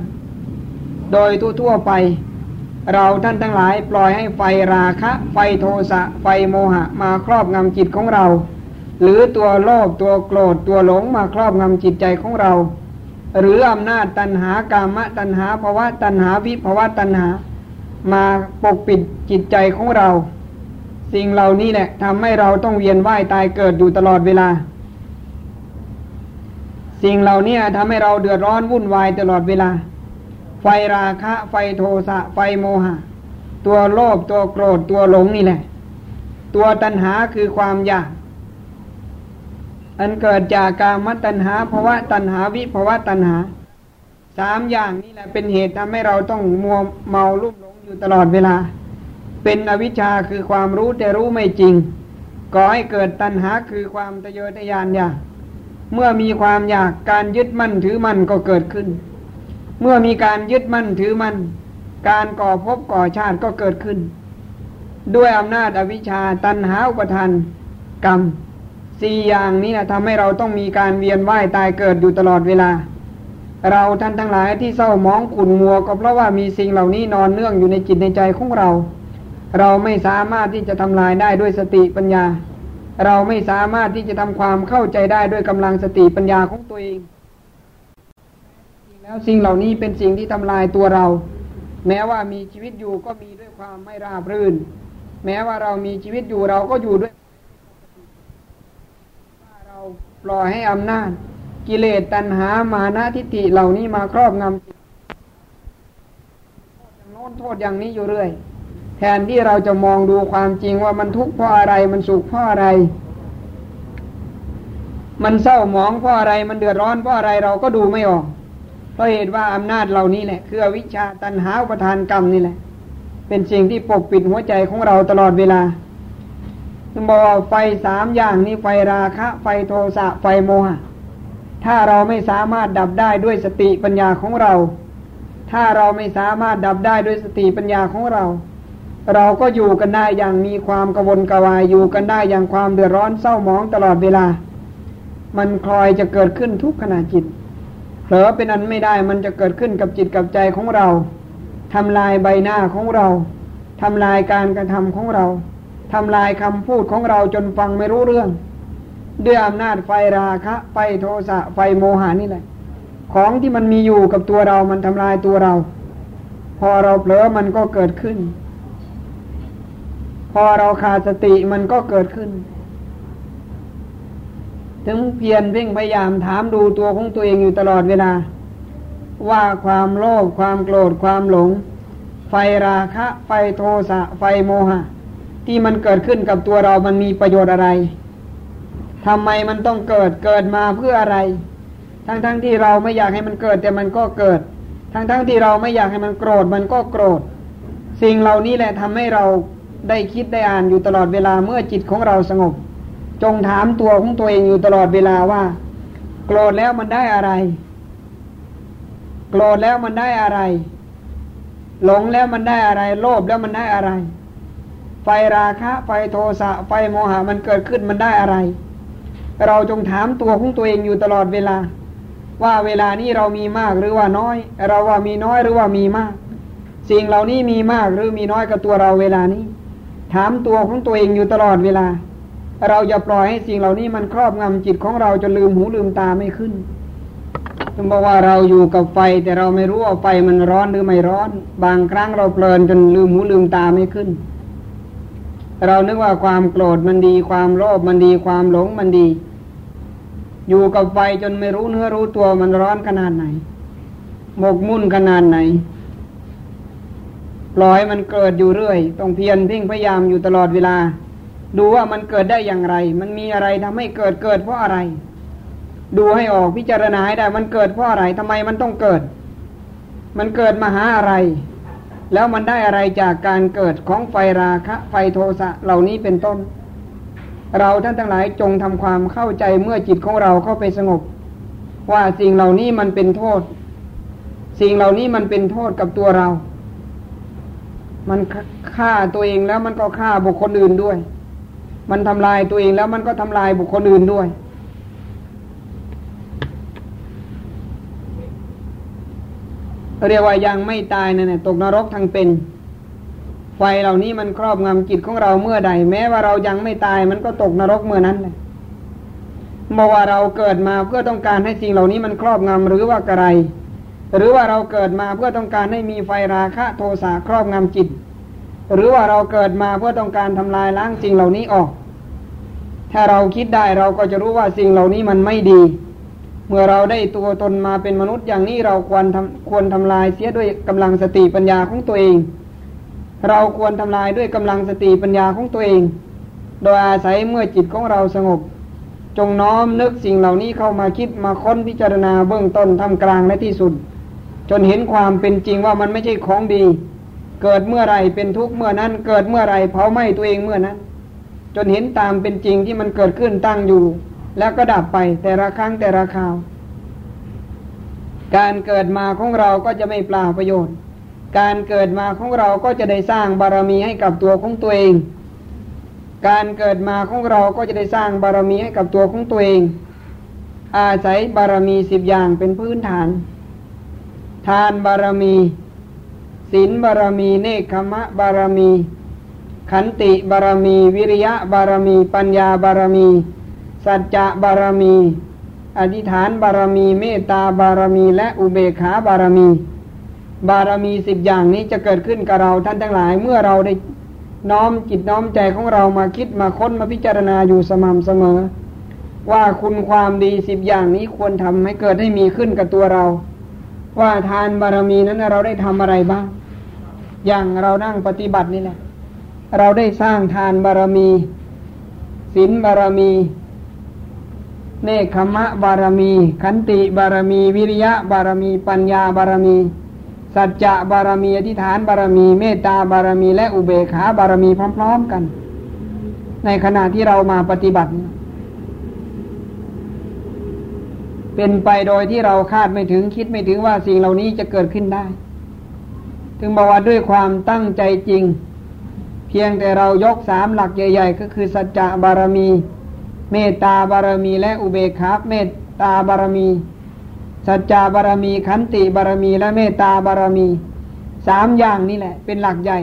[SPEAKER 1] โดยทั่วๆไป เราท่านทั้งหลายปล่อยให้ไฟราคะ ไฟโทสะ ไฟโมหะ มาครอบงำจิตของเรา หรือตัวโลภตัวโกรธตัวหลงมาครอบงำจิตใจของเรา หรืออำนาจตันหากามะตันหาภาวะตันหาวิภาวะตันหา มาปกปิดจิตใจของเรา สิ่งเหล่านี้แหละทำให้เราต้องเวียนว่ายตายเกิดอยู่ตลอดเวลา สิ่งเหล่านี้ทำให้เราเดือดร้อนวุ่นวายตลอดเวลา ไฟราคะ ไฟโทสะ ไฟโมหะ ตัวโลภตัวโกรธตัวหลงนี่แหละ ตัวตัณหาคือความอยากอันเกิดจากกามตัณหาภาวะตัณหาวิภาวะตัณหาสามอย่างนี้แหละเป็นเหตุทำให้เราต้องมัวเมาลุ่ม อยู่ตลอดเวลา เป็นอวิชชาคือความรู้แต่รู้ไม่จริง ก่อให้เกิดตัณหาคือความทะเยอทะยานอยากเมื่อมีความอยากการยึดมั่นถือมั่นก็เกิดขึ้น เมื่อมีการยึดมั่นถือมั่น การก่อภพก่อชาติก็เกิดขึ้น ด้วยอำนาจอวิชชาตัณหาอุปทานกรรมสี่อย่างนี้นะทำให้เราต้องมีการเวียนว่ายตายเกิดอยู่ตลอดเวลา เราท่านทั้งหลายที่เศร้ามองขุนมัว ก็เพราะว่ามีสิ่งเหล่านี้นอนเนื่องอยู่ในจิตในใจของเรา เราไม่สามารถที่จะทำลายได้ด้วยสติปัญญา เราไม่สามารถที่จะทำความเข้าใจได้ด้วยกำลังสติปัญญาของตัวเองจริงแล้วสิ่งเหล่านี้เป็นสิ่งที่ทำลายตัวเรา แม้ว่ามีชีวิตอยู่ก็มีด้วยความไม่ราบรื่น แม้ว่าเรามีชีวิตอยู่เราก็อยู่ด้วยว่าเราปล่อยให้อำนาจ กิเลสตัณหามานะทิฏฐิเหล่านี้มาครอบงำจิตโทษอย่างโน้นโทษอย่างนี้อยู่เรื่อย แทนที่เราจะมองดูความจริงว่ามันทุกข์เพราะอะไรมันสุขเพราะอะไร มันเศร้าหมองเพราะอะไรมันเดือดร้อนเพราะอะไรเราก็ดูไม่ออกเพราะเหตุว่าอำนาจเหล่านี้แหละคือวิชาตันหาประทานกรรมนี่แหละ เป็นสิ่งที่ปกปิดหัวใจของเราตลอดเวลาบอกว่าไฟสามอย่างนี้ไฟราคะ ไฟโทสะไฟโมหะ ถ้าเราไม่สามารถดับได้ด้วยสติปัญญาของเรา ถ้าเราไม่สามารถดับได้ด้วยสติปัญญาของเรา เราก็อยู่กันได้อย่างมีความกวนกวายอยู่กันได้อย่างความเดือดร้อนเศร้าหมองตลอดเวลา มันคลอยจะเกิดขึ้นทุกขณะจิตเผลอเป็นอันไม่ได้มันจะเกิดขึ้นกับจิตกับใจของเราทำลายใบหน้าของเราทำลายการกระทำของเราทำลายคำพูดของเราจนฟังไม่รู้เรื่อง ด้วยอำนาจไฟราคะไฟโทสะไฟโมหานี่แหละ ของที่มันมีอยู่กับตัวเรามันทำลายตัวเรา พอเราเผลอมันก็เกิดขึ้น พอเราขาดสติมันก็เกิดขึ้น ถึงเพียรเพ่งพยายามถามดูตัวของตัวเองอยู่ตลอดเวลา ว่าความโลภความโกรธความหลง ไฟราคะ ไฟโทสะไฟโมหะ ที่มันเกิดขึ้นกับตัวเรามันมีประโยชน์อะไร ทำไมมันต้องเกิดเกิดมาเพื่ออะไร ทั้งๆทที่เราไม่อยากให้มันเกิดแต่มันก็เกิด ทั้งๆทที่เราไม่อยากให้มันโกรธมันก็โกรธ สิ่งเหล่านี้แหละทำให้เราได้คิดได้อ่านอยู่ตลอดเวลาเมื่อจิตของเราสงบ จงถามตัวของตัวเองอยู่ตลอดเวลาว่า โกรธแล้วมันได้อะไร โกรธแล้วมันได้อะไร หลงแล้วมันได้อะไร โลภแล้วมันได้อะไร ไฟราคะ ไฟโทสะไฟโมหะมันเกิดขึ้นมันได้อะไร เราจงถามตัวของตัวเองอยู่ตลอดเวลา ว่าเวลานี้เรามีมากหรือว่าน้อย เราว่ามีน้อยหรือว่ามีมาก สิ่งเหล่านี้มีมากหรือมีน้อยกับตัวเราเวลานี้ ถามตัวของตัวเองอยู่ตลอดเวลา เราอย่าปล่อยให้สิ่งเหล่านี้มันครอบงำจิตของเราจนลืมหูลืมตาไม่ขึ้นต้องบอกว่าเราอยู่กับไฟแต่เราไม่รู้ว่าไฟมันร้อนหรือไม่ร้อน บางครั้งเราเพลินจนลืมหูลืมตาไม่ขึ้น เรานึกว่าความโกรธมันดี ความโลภมันดี ความหลงมันดี อยู่กับไฟจนไม่รู้เนื้อรู้ตัวมันร้อนขนาดไหน หมกมุ่นขนาดไหนปล่อยมันเกิดอยู่เรื่อย ต้องเพียรพิ่งพยายามอยู่ตลอดเวลา ดูว่ามันเกิดได้อย่างไร มันมีอะไรทำให้เกิดเกิดเพราะอะไร ดูให้ออกพิจารณาให้ได้ มันเกิดเพราะอะไรทำไมมันต้องเกิด มันเกิดมาหาอะไร แล้วมันได้อะไรจากการเกิดของไฟราคะ ไฟโทสะเหล่านี้เป็นต้น เราท่านทั้งหลายจงทำความเข้าใจเมื่อจิตของเราเข้าไปสงบ ว่าสิ่งเหล่านี้มันเป็นโทษ สิ่งเหล่านี้มันเป็นโทษกับตัวเรา มันฆ่าตัวเองแล้วมันก็ฆ่าบุคคลอื่นด้วย มันทำลายตัวเองแล้วมันก็ทำลายบุคคลอื่นด้วย เรียกว่ายังไม่ตายนั่นแหละตกนรกทั้งเป็น ไฟเหล่านี้มันครอบงำจิตของเราเมื่อใด แม้ว่าเรายังไม่ตายมันก็ตกนรกเมื่อนั้นเลยบอกว่าเราเกิดมาเพื่อต้องการให้สิ่งเหล่านี้มันครอบงำหรือว่ากระไร หรือว่าเราเกิดมาเพื่อต้องการให้มีไฟราคะโทสะครอบงำจิต หรือว่าเราเกิดมาเพื่อต้องการทำลายล้างสิ่งเหล่านี้ออก ถ้าเราคิดได้เราก็จะรู้ว่าสิ่งเหล่านี้มันไม่ดี มื่อเราได้ตัวตนมาเป็นมนุษย์อย่างนี้เราควรทำควรทำลายเสียด้วยกำลังสติปัญญาของตัวเอง เราควรทำลายด้วยกำลังสติปัญญาของตัวเอง โดยอาศัยเมื่อจิตของเราสงบ จงน้อมนึกสิ่งเหล่านี้เข้ามาคิดมาค้นพิจารณาเบื้องต้นทำกลางและที่สุด จนเห็นความเป็นจริงว่ามันไม่ใช่ของดี เกิดเมื่อไรเป็นทุกข์เมื่อนั้น เกิดเมื่อไรเผาไหม้ตัวเองเมื่อนั้น จนเห็นตามเป็นจริงที่มันเกิดขึ้นตั้งอยู่ แล้วก็ดับไปแต่ละครั้งแต่ละคราว การเกิดมาของเราก็จะไม่เปล่าประโยชน์ การเกิดมาของเราก็จะได้สร้างบารมีให้กับตัวของตัวเอง การเกิดมาของเราก็จะได้สร้างบารมีให้กับตัวของตัวเอง อาศัยบารมีสิบอย่างเป็นพื้นฐาน ทานบารมีศีลบารมี เนคขมะบารมี ขันติบารมี วิริยะบารมี ปัญญาบารมี สัจจะบารมี อธิษฐานบารมี เมตตาบารมีและอุเบกขาบารมี บารมีสิบอย่างนี้จะเกิดขึ้นกับเราท่านทั้งหลาย เมื่อเราได้น้อมจิตน้อมใจของเรามาคิดมาค้นมาพิจารณาอยู่สม่ำเสมอ ว่าคุณความดีสิบอย่างนี้ควรทำให้เกิดให้มีขึ้นกับตัวเรา ว่าทานบารมีนั้นเราได้ทำอะไรบ้าง อย่างเรานั่งปฏิบัตินี่แหละเราได้สร้างทานบารมีศีลบารมี เนคขมะบารมี ขันติบารมี วิริยะบารมี ปัญญาบารมี สัจจะบารมีอธิษฐานบารมี เมตตาบารมี และอุเบกขาบารมีพร้อมๆกัน ในขณะที่เรามาปฏิบัติ เป็นไปโดยที่เราคาดไม่ถึงคิดไม่ถึงว่าสิ่งเหล่านี้จะเกิดขึ้นได้ ถึงบอกว่าด้วยความตั้งใจจริง เพียงแต่เรายกสามหลักใหญ่ ๆ ก็คือสัจจะบารมี เมตตาบารมีและอุเบกขาเมตตาบารมี สัจจาบารมีขันติบารมีและเมตตาบารมีสามอย่างนี้แหละ เป็นหลักใหญ่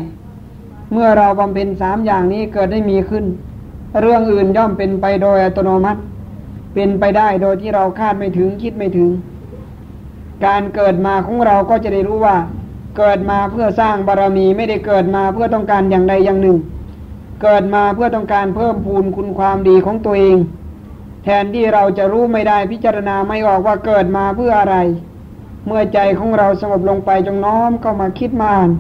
[SPEAKER 1] เมื่อเราบำเพ็ญสามอย่างนี้เกิดได้มีขึ้น เรื่องอื่นย่อมเป็นไปโดยอัตโนมัติ เป็นไปได้โดยที่เราคาดไม่ถึงคิดไม่ถึง การเกิดมาของเราก็จะได้รู้ว่า เกิดมาเพื่อสร้างบารมีไม่ได้เกิดมาเพื่อต้องการอย่างใดอย่างหนึ่ง เกิดมาเพื่อต้องการเพิ่มพูนคุณความดีของตัวเอง แทนที่เราจะรู้ไม่ได้พิจารณาไม่ออกว่าเกิดมาเพื่ออะไร เมื่อใจของเราสงบลงไปจงน้อมเข้ามาคิดมาอ่าน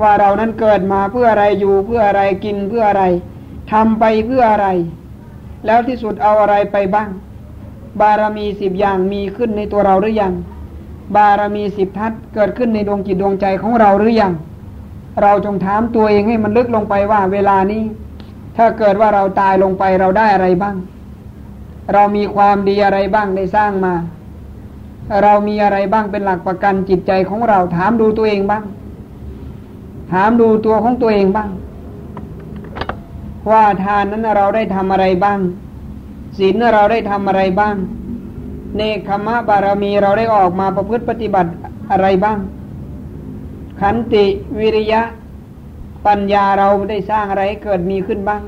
[SPEAKER 1] ว่าเรานั้นเกิดมาเพื่ออะไรอยู่เพื่ออะไรกินเพื่ออะไรทำไปเพื่ออะไร แล้วที่สุดเอาอะไรไปบ้าง บารมีสิบอย่างมีขึ้นในตัวเราหรือยัง บารมีสิบทัศเกิดขึ้นในดวงจิตดวงใจของเราหรือยัง เราจงถามตัวเองให้มันลึกลงไปว่าเวลานี้ ถ้าเกิดว่าเราตายลงไปเราได้อะไรบ้าง เรามีความดีอะไรบ้างได้สร้างมา เรามีอะไรบ้างเป็นหลักประกันจิตใจของเราถามดูตัวเองบ้าง ถามดูตัวของตัวเองบ้าง ว่าทานนั้นเราได้ทำอะไรบ้างศีลเราได้ทำอะไรบ้าง เนคขมะบารมีเราได้ออกมาประพฤติปฏิบัติอะไรบ้าง ขันติวิริยะ ปัญญาเราได้สร้างอะไรเกิดมีขึ้นบ้าง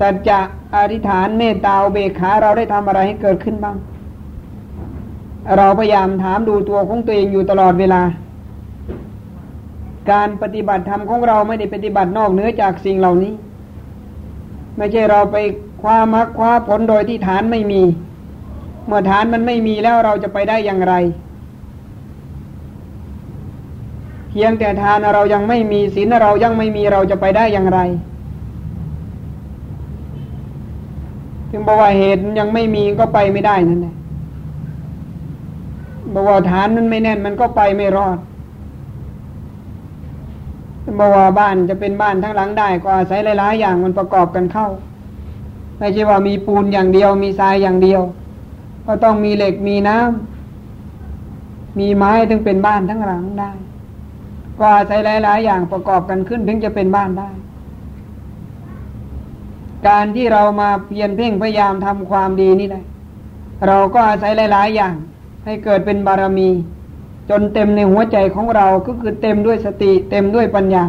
[SPEAKER 1] สัจจะอธิษฐานเมตตาเบกขาเราได้ทำอะไรให้เกิดขึ้นบ้าง เราพยายามถามดูตัวของตัวเองอยู่ตลอดเวลา การปฏิบัติธรรมของเราไม่ได้ปฏิบัตินอกเหนือจากสิ่งเหล่านี้ ไม่ใช่เราไปคว้ามรรคคว้าผลโดยที่ฐานไม่มี เมื่อฐานมันไม่มีแล้วเราจะไปได้อย่างไร พียงแต่ทานเรายังไม่มีศีลเรายังไม่มีเราจะไปได้อย่างไร ถึงบอกว่าเหตุยังไม่มีก็ไปไม่ได้นั่นแหละบอกว่าฐานมันไม่แน่นมันก็ไปไม่รอดบอกว่าบ้านจะเป็นบ้านทั้งหลังได้ ก็อาศัยหลายๆอย่างมันประกอบกันเข้า ไม่ใช่ว่ามีปูนอย่างเดียว มีทรายอย่างเดียว ก็ต้องมีเหล็กมีน้ำมีไม้ถึงเป็นบ้านทั้งหลังได้ ก็อาศัยหลาย ๆ อย่างประกอบกันขึ้นถึงจะเป็นบ้านได้ การที่เรามาเพียรเพ่งพยายามทำความดีนี่ได้เราก็อาศัยหลาย ๆ อย่าง ให้เกิดเป็นบารมี จนเต็มในหัวใจของเราก็คือเต็มด้วยสติ เต็มด้วยปัญญา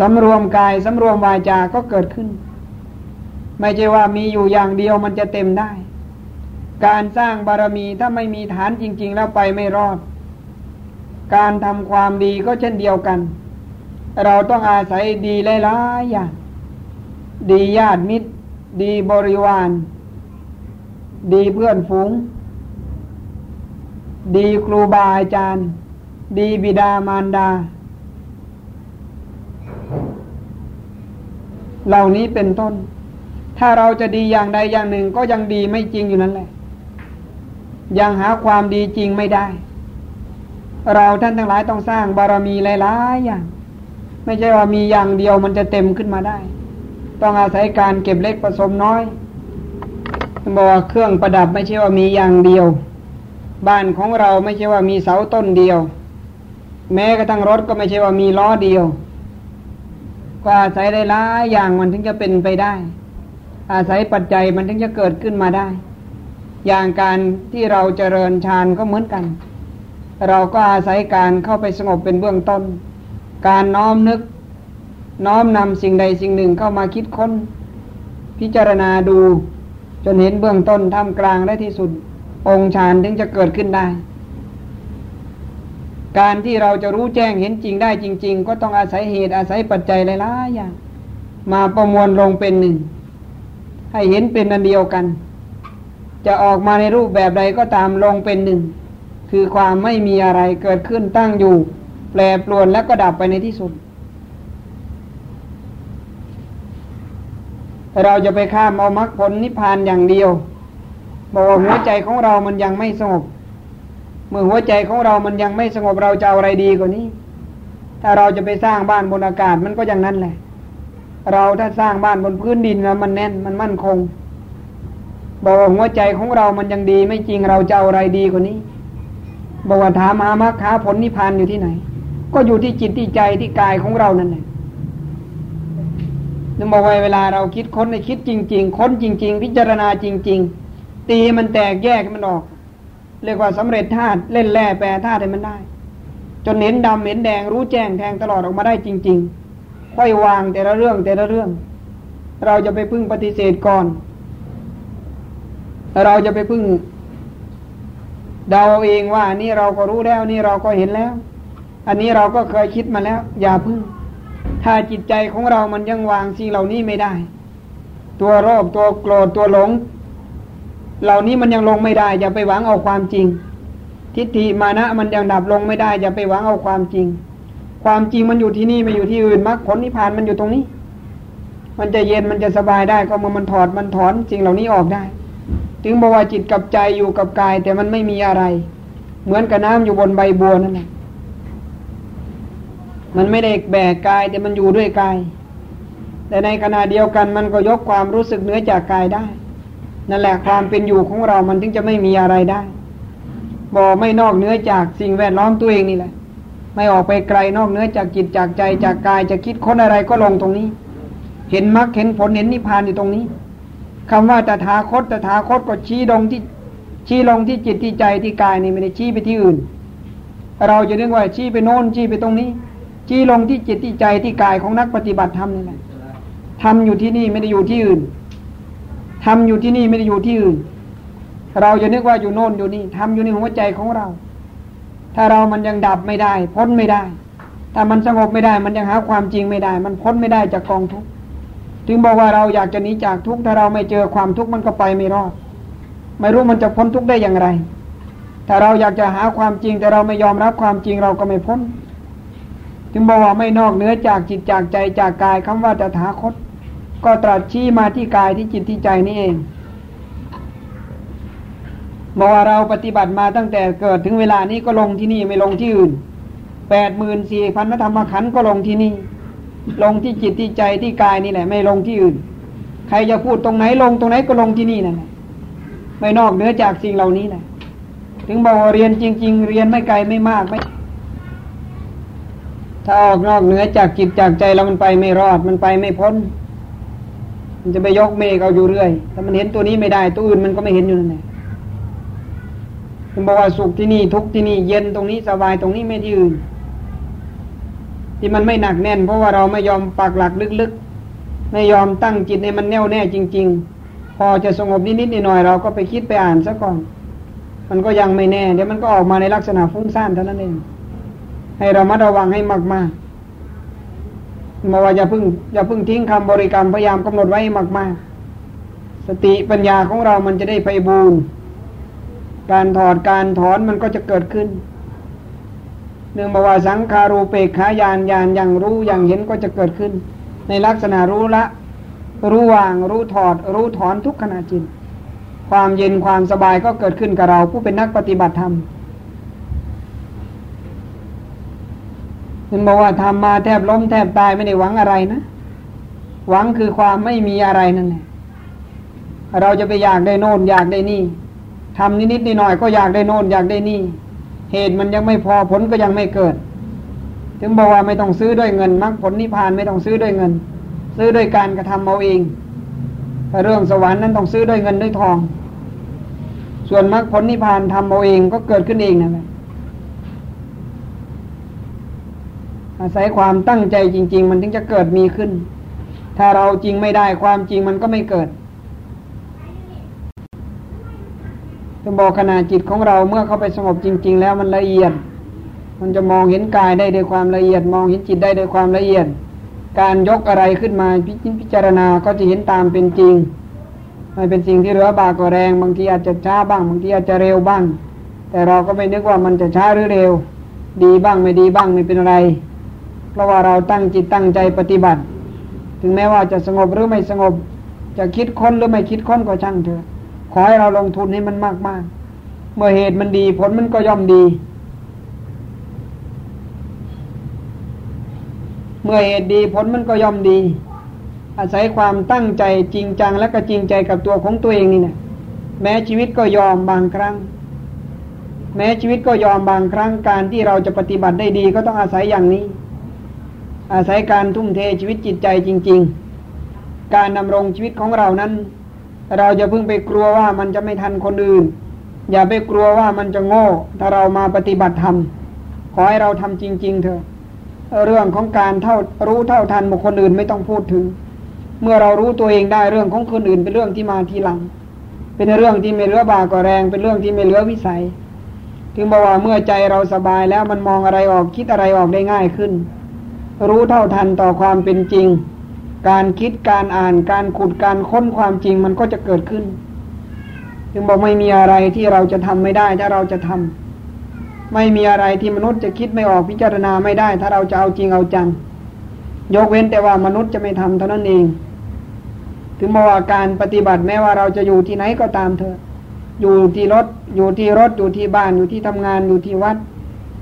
[SPEAKER 1] สำรวมกายสำรวมวาจาก็เกิดขึ้น ไม่ใช่ว่ามีอยู่อย่างเดียวมันจะเต็มได้ การสร้างบารมีถ้าไม่มีฐานจริง ๆ แล้วไปไม่รอด การทำความดีก็เช่นเดียวกัน เราต้องอาศัยดีหลายๆอย่าง ดีญาติมิตร ดีบริวาร ดีเพื่อนฝูง ดีครูบาอาจารย์ ดีบิดามารดา เหล่านี้เป็นต้น ถ้าเราจะดีอย่างใดอย่างหนึ่งก็ยังดีไม่จริงอยู่นั่นแหละ ยังหาความดีจริงไม่ได้ เราท่านทั้งหลายต้องสร้างบารมีหลายๆอย่าง ไม่ใช่ว่ามีอย่างเดียวมันจะเต็มขึ้นมาได้ ต้องอาศัยการเก็บเล็กผสมน้อยบอกว่าเครื่องประดับไม่ใช่ว่ามีอย่างเดียว บ้านของเราไม่ใช่ว่ามีเสาต้นเดียว แม้กระทั่งรถก็ไม่ใช่ว่ามีล้อเดียวก็อาศัยได้หลายอย่างมันถึงจะเป็นไปได้ อาศัยปัจจัยมันถึงจะเกิดขึ้นมาได้ อย่างการที่เราเจริญฌานก็เหมือนกัน เราก็อาศัยการเข้าไปสงบเป็นเบื้องต้น การน้อมนึก น้อมนำสิ่งใดสิ่งหนึ่งเข้ามาคิดค้น พิจารณาดูจนเห็นเบื้องต้นท่ามกลางและที่สุด องค์ฌานถึงจะเกิดขึ้นได้ การที่เราจะรู้แจ้งเห็นจริงได้จริง ๆ ก็ต้องอาศัยเหตุอาศัยปัจจัยหลายๆอย่าง มาประมวลลงเป็นหนึ่ง ให้เห็นเป็นอันเดียวกัน จะออกมาในรูปแบบใดก็ตามลงเป็นหนึ่ง คือความไม่มีอะไรเกิดขึ้นตั้งอยู่ แปรปรวนแล้วก็ดับไปในที่สุด แต่เราจะไปข้ามเอามรรคผลนิพพานอย่างเดียว บอกว่าหัวใจของเรามันยังไม่สงบ เมื่อหัวใจของเรามันยังไม่สงบเราจะเอาอะไรดีกว่านี้ ถ้าเราจะไปสร้างบ้านบนอากาศมันก็อย่างนั้นแหละ เราถ้าสร้างบ้านบนพื้นดินแล้วมันแน่นมันมั่นคง บอกว่าหัวใจของเรามันยังดีไม่จริงเราจะเอาอะไรดีกว่านี้ บอกว่าถามหามรรคาผลนิพพานอยู่ที่ไหน ก็อยู่ที่จิตที่ใจที่กายของเรานั่นแหละนึกบอกว่าเวลาเราคิดค้นในคิดจริง ๆ ค้นจริง ๆ พิจารณาจริง ๆ ตีมันแตกแยกมันออก เรียกว่าสำเร็จธาตุเล่นแร่แปรธาตุให้มันได้ จนเห็นดำเห็นแดงรู้แจ้งแทงตลอดออกมาได้จริง ๆ ค่อยวางแต่ละเรื่องแต่ละเรื่อง เราจะไปพึ่งปฏิเสธก่อน เราจะไปพึ่ง เดาเองว่านี่เราก็รู้แล้วนี่เราก็เห็นแล้ว อันนี้เราก็เคยคิดมาแล้ว อย่าพึ่ง ถ้าจิตใจของเรามันยังวางสิ่งเหล่านี้ไม่ได้ ตัวโรคตัวโกรธตัวหลง เหล่านี้มันยังลงไม่ได้ อย่าไปหวังเอาความจริง ทิฏฐิมานะมันยังดับลงไม่ได้ อย่าไปหวังเอาความจริง ความจริงมันอยู่ที่นี่ไม่อยู่ที่อื่นมรรคผลนิพพานมันอยู่ตรงนี้ มันจะเย็นมันจะสบายได้ก็เมื่อมันถอดมันถอนสิ่งเหล่านี้ออกได้ ถึงบอกว่าจิตกับใจอยู่กับกาย แต่มันไม่มีอะไร เหมือนกับน้ำอยู่บนใบบัวนั่นแหละมันไม่ได้แบกกาย แต่มันอยู่ด้วยกาย แต่ในขณะเดียวกันมันก็ยกความรู้สึกเหนือจากกายได้ นั่นแหละความเป็นอยู่ของเรามันถึงจะไม่มีอะไรได้บ่ไม่นอกเนื้อจากสิ่งแวดล้อมตัวเองนี่แหละ ไม่ออกไปไกลนอกเนื้อจากจิตจากใจจากกายจะคิดค้นอะไรก็ลงตรงนี้ เห็นมรรคเห็นผลเห็นนิพพานอยู่ตรงนี้ คำว่าตถาคตตถาคตก็ชี้ลงที่ชี้ลงที่จิตที่ใจที่กายนี่ไม่ได้ชี้ไปที่อื่น เราจะเรียกว่าชี้ไปโน้นชี้ไปตรงนี้จี้ลงที่จิตที่ใจที่กายของนักปฏิบัติธรรมนี่แหละทำอยู่ที่นี่ไม่ได้อยู่ที่อื่นทำอยู่ที่นี่ไม่ได้อยู่ที่อื่น เราจะนึกว่าอยู่โน่นอยู่นี่ทำอยู่ในหัวใจของเรา ถ้าเรามันยังดับไม่ได้ พ้นไม่ได้ ถ้ามันสงบไม่ได้ มันยังหาความจริงไม่ได้ มันพ้นไม่ได้จากกองทุกข์ ถึงบอกว่าเราอยากจะหนีจากทุกข์ถ้าเราไม่เจอความทุกข์มันก็ไปไม่รอด ไม่รู้มันจะพ้นทุกข์ได้อย่างไรถ้าเราอยากจะหาความจริงแต่เราไม่ยอมรับความจริงเราก็ไม่พ้นจึงบอกว่าไม่นอกเหนือจากจิตจากใจจากกายคำว่าตถาคต ก็ตรัสชี้มาที่กายที่จิตที่ใจนี่เองบอกว่าเราปฏิบัติมาตั้งแต่เกิดถึงเวลานี้ก็ลงที่นี่ไม่ลงที่อื่นแปดหมื่นสี่พันธรรมขันธ์ก็ลงที่นี่ ลงที่จิตที่ใจที่กายนี่แหละ ไม่ลงที่อื่น ใครจะพูดตรงไหนลงตรงไหนก็ลงที่นี่นั่นแหละไม่นอกเหนือจากสิ่งเหล่านี้แหละถึงบอกว่าเรียนจริง ๆ เรียนไม่ไกลไม่มากไม่ถ้าออกนอกเหนือจากจิตจากใจเรามันไปไม่รอดมันไปไม่พ้น มันจะไปยกเมฆเอาอยู่เรื่อยถ้ามันเห็นตัวนี้ไม่ได้ ตัวอื่นมันก็ไม่เห็นอยู่นั่นแหละมันบอกว่าสุขที่นี่ทุกที่นี่เย็นตรงนี้สบายตรงนี้ไม่ที่อื่น ที่มันไม่หนักแน่น เพราะว่าเราไม่ยอมปักหลักลึกๆ ไม่ยอมตั้งจิตให้มันแน่วแน่จริง ๆ พอจะสงบนิดๆหน่อยๆเราก็ไปคิดไปอ่านซะก่อน มันก็ยังไม่แน่ เดี๋ยวมันก็ออกมาในลักษณะฟุ้งซ่านเท่านั้นเองให้เรามาระวังให้มากๆมาว่าอย่าพึ่งอย่าพึ่งทิ้งคำบริกรรมพยายามกำหนดไว้มาก ๆ สติปัญญาของเรามันจะได้ไปบูรการถอดการถอนมันก็จะเกิดขึ้น เนื่องมาว่าสังคารูเปกขายานยานอย่างรู้อย่างเห็นก็จะเกิดขึ้น ในลักษณะรู้ละ รู้วางรู้ถอด รู้ถอนทุกขณะจิต ความเย็นความสบายก็เกิดขึ้นกับเรา ผู้เป็นนักปฏิบัติธรรมมันบอกว่าทำมาแทบล้มแทบตายไม่ได้หวังอะไรนะ หวังคือความไม่มีอะไรนั่นแหละเราจะไปอยากได้โน่นอยากได้นี่ทำนิดๆหน่อยก็อยากได้โน่นอยากได้นี่ เหตุมันยังไม่พอผลก็ยังไม่เกิด ถึงบอกว่าไม่ต้องซื้อด้วยเงินมรรคผลนิพพานไม่ต้องซื้อด้วยเงิน ซื้อด้วยการกระทำเอาเองแต่เรื่องสวรรค์นั้นต้องซื้อด้วยเงินด้วยทอง ส่วนมรรคผลนิพพานทำเอาเองก็เกิดขึ้นเองนั่นแหละอาศัยความตั้งใจจริง ๆ มันถึงจะเกิดมีขึ้น ถ้าเราจริงไม่ได้ความจริงมันก็ไม่เกิด จะบอกขณะจิตของเราเมื่อเข้าไปสงบจริง ๆ แล้วมันละเอียด มันจะมองเห็นกายได้ด้วยความละเอียด มองเห็นจิตได้ด้วยความละเอียด การยกอะไรขึ้นมาพิจารณาก็จะเห็นตามเป็นจริงไม่เป็นสิ่งที่เรือบากกว่าแรง บางทีอาจจะช้าบ้าง บางทีอาจจะเร็วบ้าง แต่เราก็ไม่นึกว่ามันจะช้าหรือเร็ว ดีบ้างไม่ดีบ้างไม่เป็นอะไร เพราะว่าเราตั้งจิตตั้งใจปฏิบัติ ถึงแม้ว่าจะสงบหรือไม่สงบ จะคิดค้นหรือไม่คิดค้นก็ช่างเถอะ ขอให้เราลงทุนให้มันมากมากเมื่อเหตุมันดีผลมันก็ย่อมดี เมื่อเหตุดีผลมันก็ย่อมดี อาศัยความตั้งใจจริงจังและก็จริงใจกับตัวของตัวเองนี่นะแม้ชีวิตก็ยอมบางครั้ง แม้ชีวิตก็ยอมบางครั้งการที่เราจะปฏิบัติได้ดีก็ต้องอาศัยอย่างนี้ อาศัยการทุ่มเทชีวิตจิตใจจริง ๆ การดำรงชีวิตของเรานั้น เราจะพึ่งไปกลัวว่ามันจะไม่ทันคนอื่น อย่าไปกลัวว่ามันจะโง่ ถ้าเรามาปฏิบัติธรรมขอให้เราทำจริง ๆ เถอะ เรื่องของการเท่ารู้เท่าทันบุคคลอื่นไม่ต้องพูดถึง เมื่อเรารู้ตัวเองได้เรื่องของคนอื่นเป็นเรื่องที่มาทีหลัง เป็นเรื่องที่ไม่เหลือบากกว่าแรง เป็นเรื่องที่ไม่เหลือวิสัย ถึงบอกว่าเมื่อใจเราสบายแล้วมันมองอะไรออกคิดอะไรออกได้ง่ายขึ้น รู้เท่าทันต่อความเป็นจริง การคิดการอ่านการขุดการค้นความจริงมันก็จะเกิดขึ้น จึงบอกไม่มีอะไรที่เราจะทำไม่ได้ถ้าเราจะทำไม่มีอะไรที่มนุษย์จะคิดไม่ออกพิจารณาไม่ได้ ถ้าเราจะเอาจริงเอาจัง ยกเว้นแต่ว่ามนุษย์จะไม่ทำเท่านั้นเอง ถึงบอกว่าการปฏิบัติแม้ว่าเราจะอยู่ที่ไหนก็ตามเถอะอยู่ที่รถอยู่ที่รถอยู่ที่บ้านอยู่ที่ทำงานอยู่ที่วัด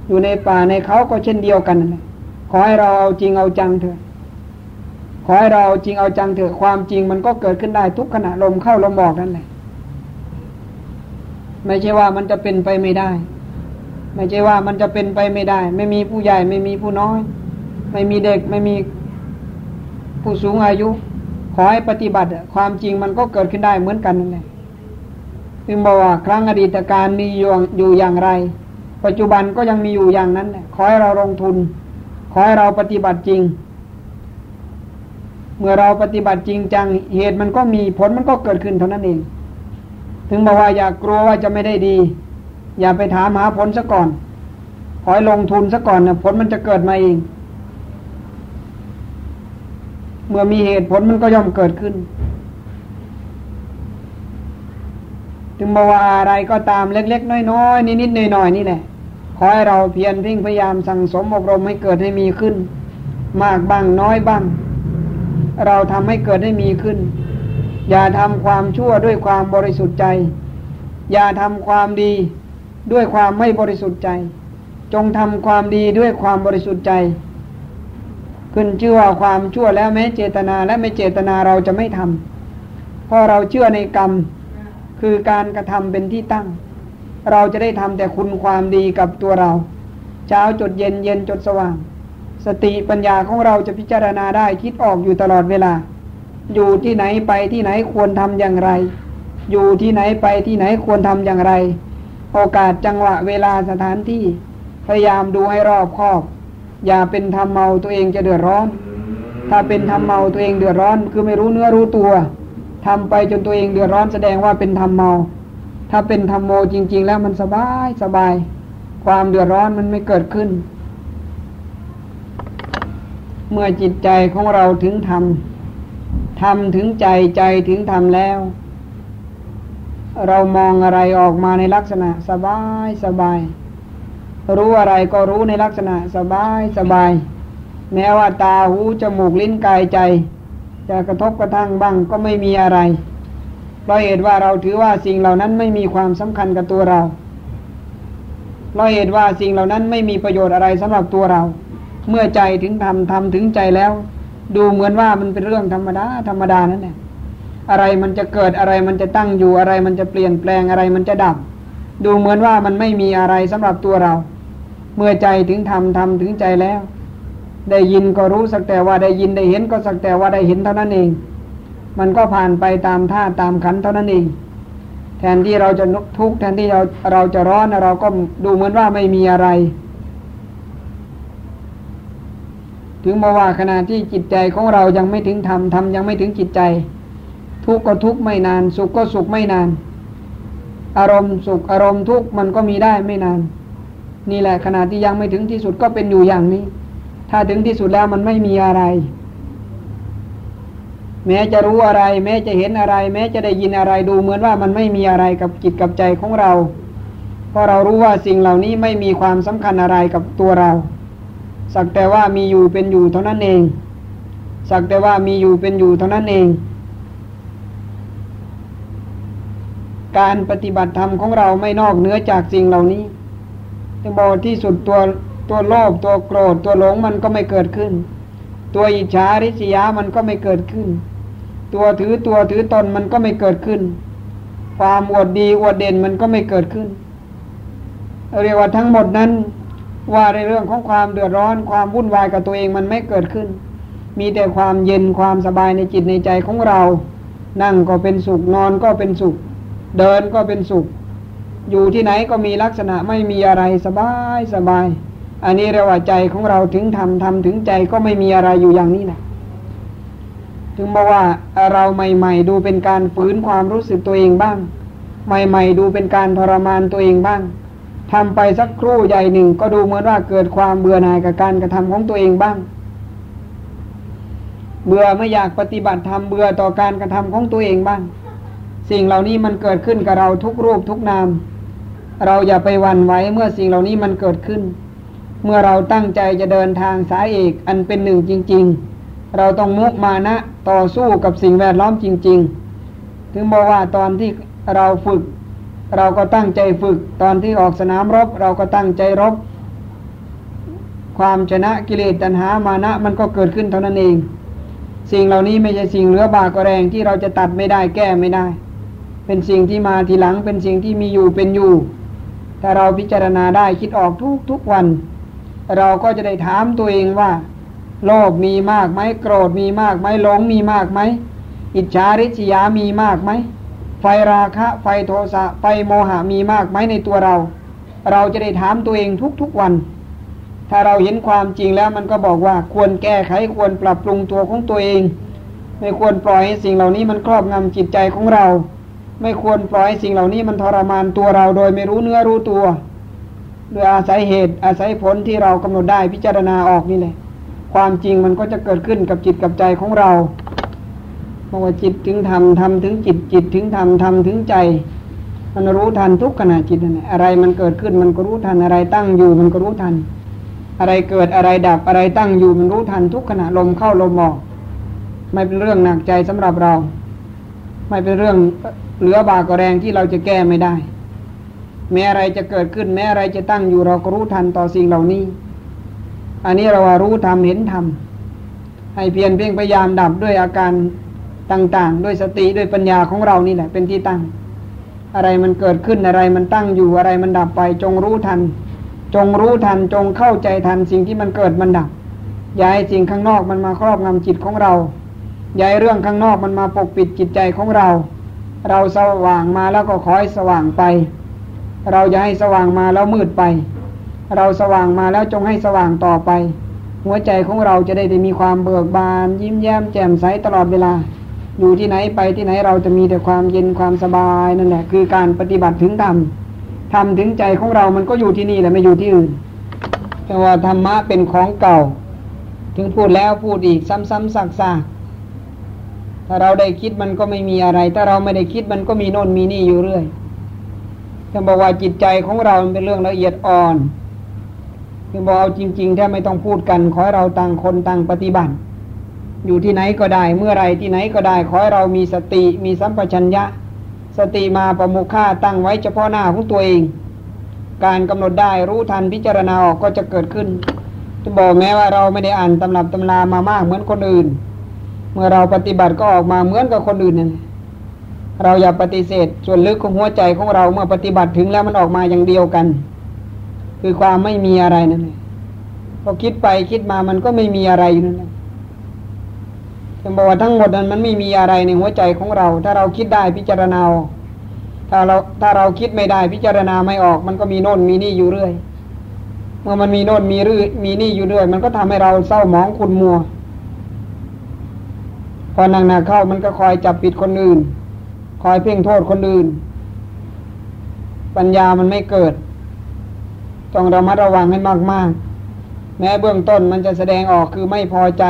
[SPEAKER 1] อยู่ในป่าในเขาก็เช่นเดียวกันขอให้เราเอาจริงเอาจังเถอะ ขอให้เราจริงเอาจังเถอะความจริงมันก็เกิดขึ้นได้ทุกขณะลมเข้าลมออกนั่นแหละ ไม่ใช่ว่ามันจะเป็นไปไม่ได้ ไม่ใช่ว่ามันจะเป็นไปไม่ได้ ไม่มีผู้ใหญ่ไม่มีผู้น้อย ไม่มีเด็กไม่มีผู้สูงอายุ ขอให้ปฏิบัติความจริงมันก็เกิดขึ้นได้เหมือนกันนั่นแหละจึงบอกว่าครั้งอดีตการมีอยู่อย่างไร ปัจจุบันก็ยังมีอยู่อย่างนั้นแหละขอให้เราลงทุน ขอให้เราปฏิบัติจริง เมื่อเราปฏิบัติจริงจังเหตุมันก็มีผลมันก็เกิดขึ้นเท่านั้นเอง ถึงบอกว่าอย่ากกลัวว่าจะไม่ได้ดี อย่าไปถามหาผลซะก่อนขอให้ลงทุนซะก่อนนะผลมันจะเกิดมาเอง เมื่อมีเหตุผลมันก็ย่อมเกิดขึ้น ถึงบอกว่าอะไรก็ตามเล็ก ๆ น้อยๆนิดๆหน่อยๆนี่แหละขอให้เราเพียรพิ่งพยายามสั่งสมอบรมให้เกิดให้มีขึ้น มากบ้างน้อยบ้าง เราทำให้เกิดให้มีขึ้น อย่าทำความชั่วด้วยความบริสุทธิ์ใจ อย่าทำความดีด้วยความไม่บริสุทธิ์ใจ จงทำความดีด้วยความบริสุทธิ์ใจ ขึ้นชื่อว่าความชั่วแล้วแม้เจตนาและไม่เจตนาเราจะไม่ทำเพราะเราเชื่อในกรรม คือการกระทำเป็นที่ตั้ง เราจะได้ทำแต่คุณความดีกับตัวเรา เช้าจดเย็นเย็นจดสว่าง สติปัญญาของเราจะพิจารณาได้คิดออกอยู่ตลอดเวลา อยู่ที่ไหนไปที่ไหนควรทำอย่างไร อยู่ที่ไหนไปที่ไหนควรทำอย่างไร โอกาสจังหวะเวลาสถานที่พยายามดูให้รอบคอบ อย่าเป็นทำเมาตัวเองจะเดือดร้อน ถ้าเป็นทำเมาตัวเองเดือดร้อน คือไม่รู้เนื้อรู้ตัวทำไปจนตัวเองเดือดร้อนแสดงว่าเป็นทำเมา ถ้าเป็นทำโมจริง ๆ แล้วมันสบายสบาย ความเดือดร้อนมันไม่เกิดขึ้น เมื่อจิตใจของเราถึงทำทำถึงใจใจถึงทำแล้ว เรามองอะไรออกมาในลักษณะสบายสบาย รู้อะไรก็รู้ในลักษณะสบายสบาย แม้ว่าตาหูจมูกลิ้นกายใจ จะกระทบกระทั่งบ้างก็ไม่มีอะไรเพราะเหตุว่าเราถือว่าสิ่งเหล่านั้นไม่มีความสำคัญกับตัวเราเพราะเหตุว่าสิ่งเหล่านั้นไม่มีประโยชน์อะไรสำหรับตัวเรา เมื่อใจถึงทำทำถึงใจแล้ว ดูเหมือนว่ามันเป็นเรื่องธรรมดาธรรมดานั่นแหละอะไรมันจะเกิดอะไรมันจะตั้งอยู่อะไรมันจะเปลี่ยนแปลงอะไรมันจะดับ ดูเหมือนว่ามันไม่มีอะไรสำหรับตัวเรา เมื่อใจถึงทำทำถึงใจแล้ว ได้ยินก็รู้สักแต่ว่าได้ยินได้เห็นก็สักแต่ว่าได้เห็นเท่านั้นเอง มันก็ผ่านไปตามท่าตามขันเท่านั้นเองแทนที่เราจะทุกข์แทนที่เราเราจะร้อนเราก็ดูเหมือนว่าไม่มีอะไร ถึงบอกว่าขณะที่จิตใจของเรายังไม่ถึงธรรมธรรมยังไม่ถึงจิตใจ ทุกข์ก็ทุกข์ไม่นาน สุขก็สุขไม่นาน อารมณ์สุขอารมณ์ทุกข์มันก็มีได้ไม่นาน นี่แหละขณะที่ยังไม่ถึงที่สุดก็เป็นอยู่อย่างนี้ ถ้าถึงที่สุดแล้วมันไม่มีอะไร แม้จะรู้อะไร แม้จะเห็นอะไร แม้จะได้ยินอะไรดูเหมือนว่ามันไม่มีอะไรกับจิตกับใจของเรา เพราะเรารู้ว่าสิ่งเหล่านี้ไม่มีความสำคัญอะไรกับตัวเรา สักแต่ว่ามีอยู่เป็นอยู่เท่านั้นเอง สักแต่ว่ามีอยู่เป็นอยู่เท่านั้นเอง การปฏิบัติธรรมของเราไม่นอกเหนือจากสิ่งเหล่านี้จะบอกที่สุดตัวตัวโลภตัวโกรธตัวหลงมันก็ไม่เกิดขึ้น ตัวอิจฉาริษยามันก็ไม่เกิดขึ้น ตัวถือตัวถือตนมันก็ไม่เกิดขึ้น ความอวดดีอวดเด่นมันก็ไม่เกิดขึ้นเรียกว่าทั้งหมดนั้น ว่าในเรื่องของความเดือดร้อนความวุ่นวายกับตัวเองมันไม่เกิดขึ้น มีแต่ความเย็นความสบายในจิตในใจของเรา นั่งก็เป็นสุขนอนก็เป็นสุข เดินก็เป็นสุข อยู่ที่ไหนก็มีลักษณะไม่มีอะไรสบายสบาย อันนี้เรียกว่าใจของเราถึงทำทำถึงใจก็ไม่มีอะไรอยู่อย่างนี้แหละถึงบอกว่าเราใหม่ ๆ ดูเป็นการฝืนความรู้สึกตัวเองบ้าง ใหม่ ๆ ดูเป็นการทรมานตัวเองบ้าง ทำไปสักครู่ใหญ่หนึ่ง ก็ดูเหมือนว่าเกิดความเบื่อหน่ายกับการกระทำของตัวเองบ้าง เบื่อไม่อยากปฏิบัติธรรมเบื่อต่อการกระทำของตัวเองบ้าง สิ่งเหล่านี้มันเกิดขึ้นกับเราทุกรูปทุกนาม เราอย่าไปวันไหวเมื่อสิ่งเหล่านี้มันเกิดขึ้น เมื่อเราตั้งใจจะเดินทางสายเอกอันเป็นหนึ่งจริง ๆ เราต้องมุมานะต่อสู้กับสิ่งแวดล้อมจริง ๆ ถึงบอกว่าตอนที่เราฝึก เราก็ตั้งใจฝึกตอนที่ออกสนามรบ เราก็ตั้งใจรบ ความชนะกิเลสตัณหามานะมันก็เกิดขึ้นเท่านั้นเอง สิ่งเหล่านี้ไม่ใช่สิ่งเหลือบากแรงที่เราจะตัดไม่ได้แก้ไม่ได้ เป็นสิ่งที่มาทีหลังเป็นสิ่งที่มีอยู่เป็นอยู่ ถ้าเราพิจารณาได้คิดออกทุกทุกวัน เราก็จะได้ถามตัวเองว่า โลภมีมากไหมโกรธมีมากไหมหลงมีมากไหมอิจฉาริษยามีมากไหม ไฟราคะ ไฟโทสะ ไฟโมหะมีมากไหมในตัวเรา เราจะได้ถามตัวเองทุกๆวัน ถ้าเราเห็นความจริงแล้วมันก็บอกว่าควรแก้ไขควรปรับปรุงตัวของตัวเอง ไม่ควรปล่อยให้สิ่งเหล่านี้มันครอบงำจิตใจของเรา ไม่ควรปล่อยให้สิ่งเหล่านี้มันทรมานตัวเราโดยไม่รู้เนื้อรู้ตัวโดยอาศัยเหตุอาศัยผลที่เรากำหนดได้พิจารณาออกนี่แหละความจริงมันก็จะเกิดขึ้นกับจิตกับใจของเรา เพราะว่าจิตถึงทำทำถึงจิตจิตถึงทำทำถึงใจ มันรู้ทันทุกขณะจิตนั่นแหละอะไรมันเกิดขึ้นมันก็รู้ทันอะไรตั้งอยู่มันก็รู้ทัน อะไรเกิดอะไรดับอะไรตั้งอยู่มันรู้ทันทุกขณะลมเข้าลมออก ไม่เป็นเรื่องหนักใจสำหรับเรา ไม่เป็นเรื่องเหลือบากแรงที่เราจะแก้ไม่ได้ แม้อะไรจะเกิดขึ้น แม้อะไรจะตั้งอยู่เราก็รู้ทันต่อสิ่งเหล่านี้ อันนี้เราว่ารู้ทำเห็นทำให้เพียรเพ่งพยายามดับด้วยอาการ ต่าง ๆ ด้วยสติด้วยปัญญาของเรานี่แหละเป็นที่ตั้ง อะไรมันเกิดขึ้นอะไรมันตั้งอยู่อะไรมันดับไป จงรู้ทัน จงรู้ทันจงเข้าใจทันสิ่งที่มันเกิดมันดับอย้ายสิ่งข้างนอกมันมาครอบงำจิตของเราอย้ายเรื่องข้างนอกมันมาปกปิดจิตใจของเรา เราสว่างมาแล้วก็คอยสว่างไป เราจะให้สว่างมาแล้วมืดไป เราสว่างมาแล้วจงให้สว่างต่อไปหัวใจของเราจะได้ได้มีความเบิกบาน ยิ้มแย้มแจ่มใสตลอดเวลา อยู่ที่ไหนไปที่ไหนเราจะมีแต่ความเย็นความสบายนั่นแหละ คือการปฏิบัติถึงธรรมทำถึงใจของเรามันก็อยู่ที่นี่แหละไม่อยู่ที่อื่น แต่ว่าธรรมะเป็นของเก่า ถึงพูดแล้วพูดอีกซ้ำๆซักๆถ้าเราได้คิดมันก็ไม่มีอะไร ถ้าเราไม่ได้คิดมันก็มีโน่นมีนี่อยู่เรื่อยจะบอกว่าจิตใจของเราเป็นเรื่องละเอียดอ่อนคือบอกเอาจริง ๆ ถ้าไม่ต้องพูดกันขอให้เราต่างคนต่างปฏิบัติ อยู่ที่ไหนก็ได้ เมื่อไรที่ไหนก็ได้ ขอให้เรามีสติมีสัมปชัญญะ สติมาประมุข่าตั้งไว้เฉพาะหน้าของตัวเอง การกำหนดได้รู้ทันพิจารณาออกก็จะเกิดขึ้น จะบอกแม้ว่าเราไม่ได้อ่านตำรับตำรามามากเหมือนคนอื่น เมื่อเราปฏิบัติก็ออกมาเหมือนกับคนอื่นนั่นเราอย่าปฏิเสธส่วนลึกของหัวใจของเราเมื่อปฏิบัติถึงแล้วมันออกมาอย่างเดียวกัน คือความไม่มีอะไรนั่นแหละพอคิดไปคิดมามันก็ไม่มีอะไรนั่นแหละ จะบอกว่าทั้งหมดนั้นมันไม่มีอะไรในหัวใจของเรา ถ้าเราคิดได้พิจารณาถ้าเราถ้าเราคิดไม่ได้พิจารณาไม่ออก มันก็มีโน่นมีนี่อยู่เรื่อย เมื่อมันมีโน่นมีรื่มีนี่อยู่เรื่อย มันก็ทำให้เราเศร้าหมองขุนมัว พอนังนาเข้ามันก็คอยจับปิดคนอื่น คอยเพ่งโทษคนอื่น ปัญญามันไม่เกิด ต้องระมัดระวังให้มากๆ แม้เบื้องต้นมันจะแสดงออกคือไม่พอใจ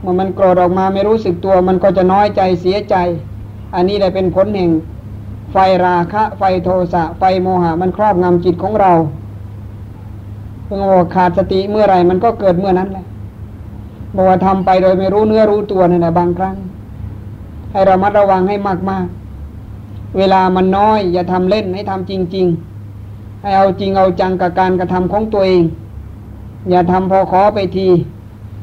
[SPEAKER 1] เมื่อมันโกรธออกมาไม่รู้สึกตัว มันก็จะน้อยใจเสียใจ อันนี้ได้เป็นผลแห่ง ไฟราคะ ไฟโทสะ ไฟโมหะ มันครอบงำจิตของเราเพิ่งว่าขาดสติเมื่อไหร่มันก็เกิดเมื่อนั้นแหละบอกว่าทำไปโดยไม่รู้เนื้อรู้ตัวนี่แหละบางครั้ง ให้เรามัดระวังให้มากๆ เวลามันน้อย อย่าทำเล่นให้ทำจริง ๆ ให้เอาจริงเอาจังกับการกระทำของตัวเอง อย่าทำพอขอไปที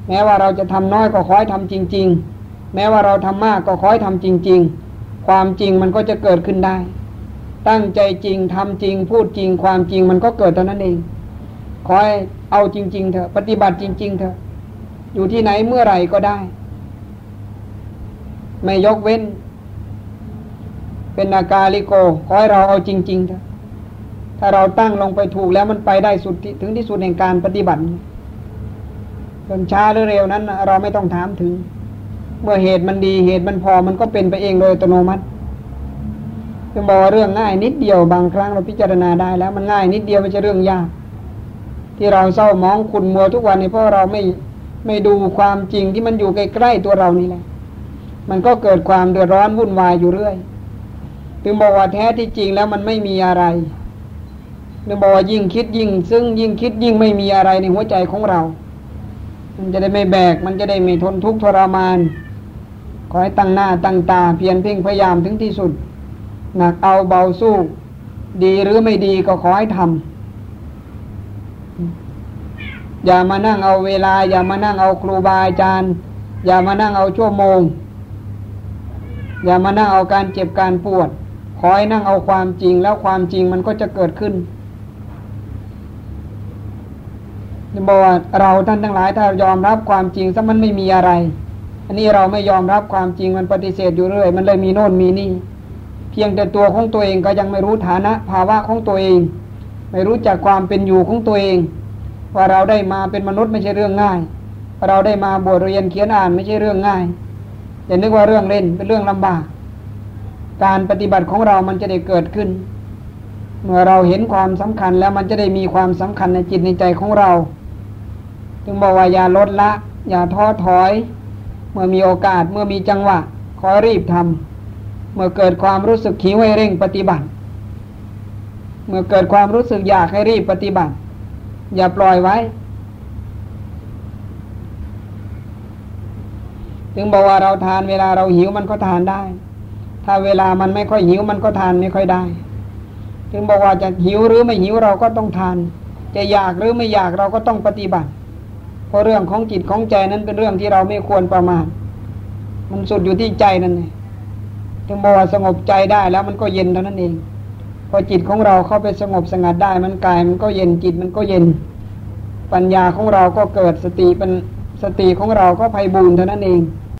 [SPEAKER 1] แม้ว่าเราจะทำน้อยก็ขอให้ทำจริง ๆ แม้ว่าเราทำมากก็ขอให้ทำจริง ๆ ความจริงมันก็จะเกิดขึ้นได้ ตั้งใจจริงทำจริง พูดจริง ความจริงมันก็เกิดเท่านั้นเองขอให้เอาจริง ๆ เถอะปฏิบัติจริง ๆ เถอะอยู่ที่ไหนเมื่อไหร่ก็ได้ ไม่ยกเว้น เป็นอากาลิโกขอให้เราเอาจริง ๆ เถอะถ้าเราตั้งลงไปถูกแล้วมันไปได้สุดถึงที่สุดแห่งการปฏิบัติ จนช้าหรือเร็วนั้น เราไม่ต้องถามถึง เมื่อเหตุมันดีเหตุมันพอมันก็เป็นไปเองโดยอัตโนมัติจะบอกว่าเรื่องง่ายนิดเดียวบางครั้งเราพิจารณาได้แล้ว มันง่ายนิดเดียวไม่ใช่เรื่องยาก ที่เราเศร้ามองคุณมัวทุกวันนี้เพราะเราไม่ไม่ดูความจริงที่มันอยู่ใกล้ๆตัวเรานี่แหละ มันก็เกิดความเดือดร้อนวุ่นวายอยู่เรื่อยถึงบอกว่าแท้ที่จริงแล้วมันไม่มีอะไรถึงบอกว่ายิ่งคิดยิ่ง ซึ่งยิ่งคิดยิ่งไม่มีอะไรในหัวใจของเรา มันจะได้ไม่แบก มันจะได้ไม่ทนทุกข์ทรมาน ขอให้ตั้งหน้าตั้งตาเพียรเพ่งพยายามถึงที่สุด หนักเอาเบาสู้ ดีหรือไม่ดีก็ขอให้ทำอย่ามานั่งเอาเวลา อย่ามานั่งเอาครูบาอาจารย์ อย่ามานั่งเอาชั่วโมง อย่ามานั่งเอาการเจ็บการปวด ขอให้นั่งเอาความจริงแล้วความจริงมันก็จะเกิดขึ้น บอกว่าเราท่านทั้งหลายถ้ายอมรับความจริงซะมันไม่มีอะไร อันนี้เราไม่ยอมรับความจริงมันปฏิเสธอยู่เรื่อย มันเลยมีโน่นมีนี่ เพียงแต่ตัวของตัวเองก็ยังไม่รู้ฐานะภาวะของตัวเอง ไม่รู้จักความเป็นอยู่ของตัวเอง ว่าเราได้มาเป็นมนุษย์ไม่ใช่เรื่องง่าย เราได้มาบวชเรียนเขียนอ่านไม่ใช่เรื่องง่ายอย่านึกว่าเรื่องเล่นเป็นเรื่องลำบาก การปฏิบัติของเรามันจะได้เกิดขึ้น เมื่อเราเห็นความสำคัญแล้วมันจะได้มีความสำคัญในจิตในใจของเรา จึงบอกว่าอย่าลดละ อย่าท้อถอย เมื่อมีโอกาสเมื่อมีจังหวะขอรีบทำเมื่อเกิดความรู้สึกหิวให้เร่งปฏิบัติ เมื่อเกิดความรู้สึกอยากให้รีบปฏิบัติ อย่าปล่อยไว้ ถึงบอกว่าเราทานเวลาเราหิวมันก็ทานได้ ถ้าเวลามันไม่ค่อยหิวมันก็ทานไม่ค่อยได้ ถึงบอกว่าจะหิวหรือไม่หิวเราก็ต้องทาน จะอยากหรือไม่อยากเราก็ต้องปฏิบัติ ราะเรื่องของจิตของใจนั้นเป็นเรื่องที่เราไม่ควรประมาทมันสุดอยู่ที่ใจนั่นเองถึงบอกว่าสงบใจได้แล้วมันก็เย็นเท่านั้นเอง พอจิตของเราเข้าไปสงบสงัดได้ มันกายมันก็เย็นจิตมันก็เย็น ปัญญาของเราก็เกิดสติเป็นสติของเราก็ไพ่บูรณ์เท่านั้นเอง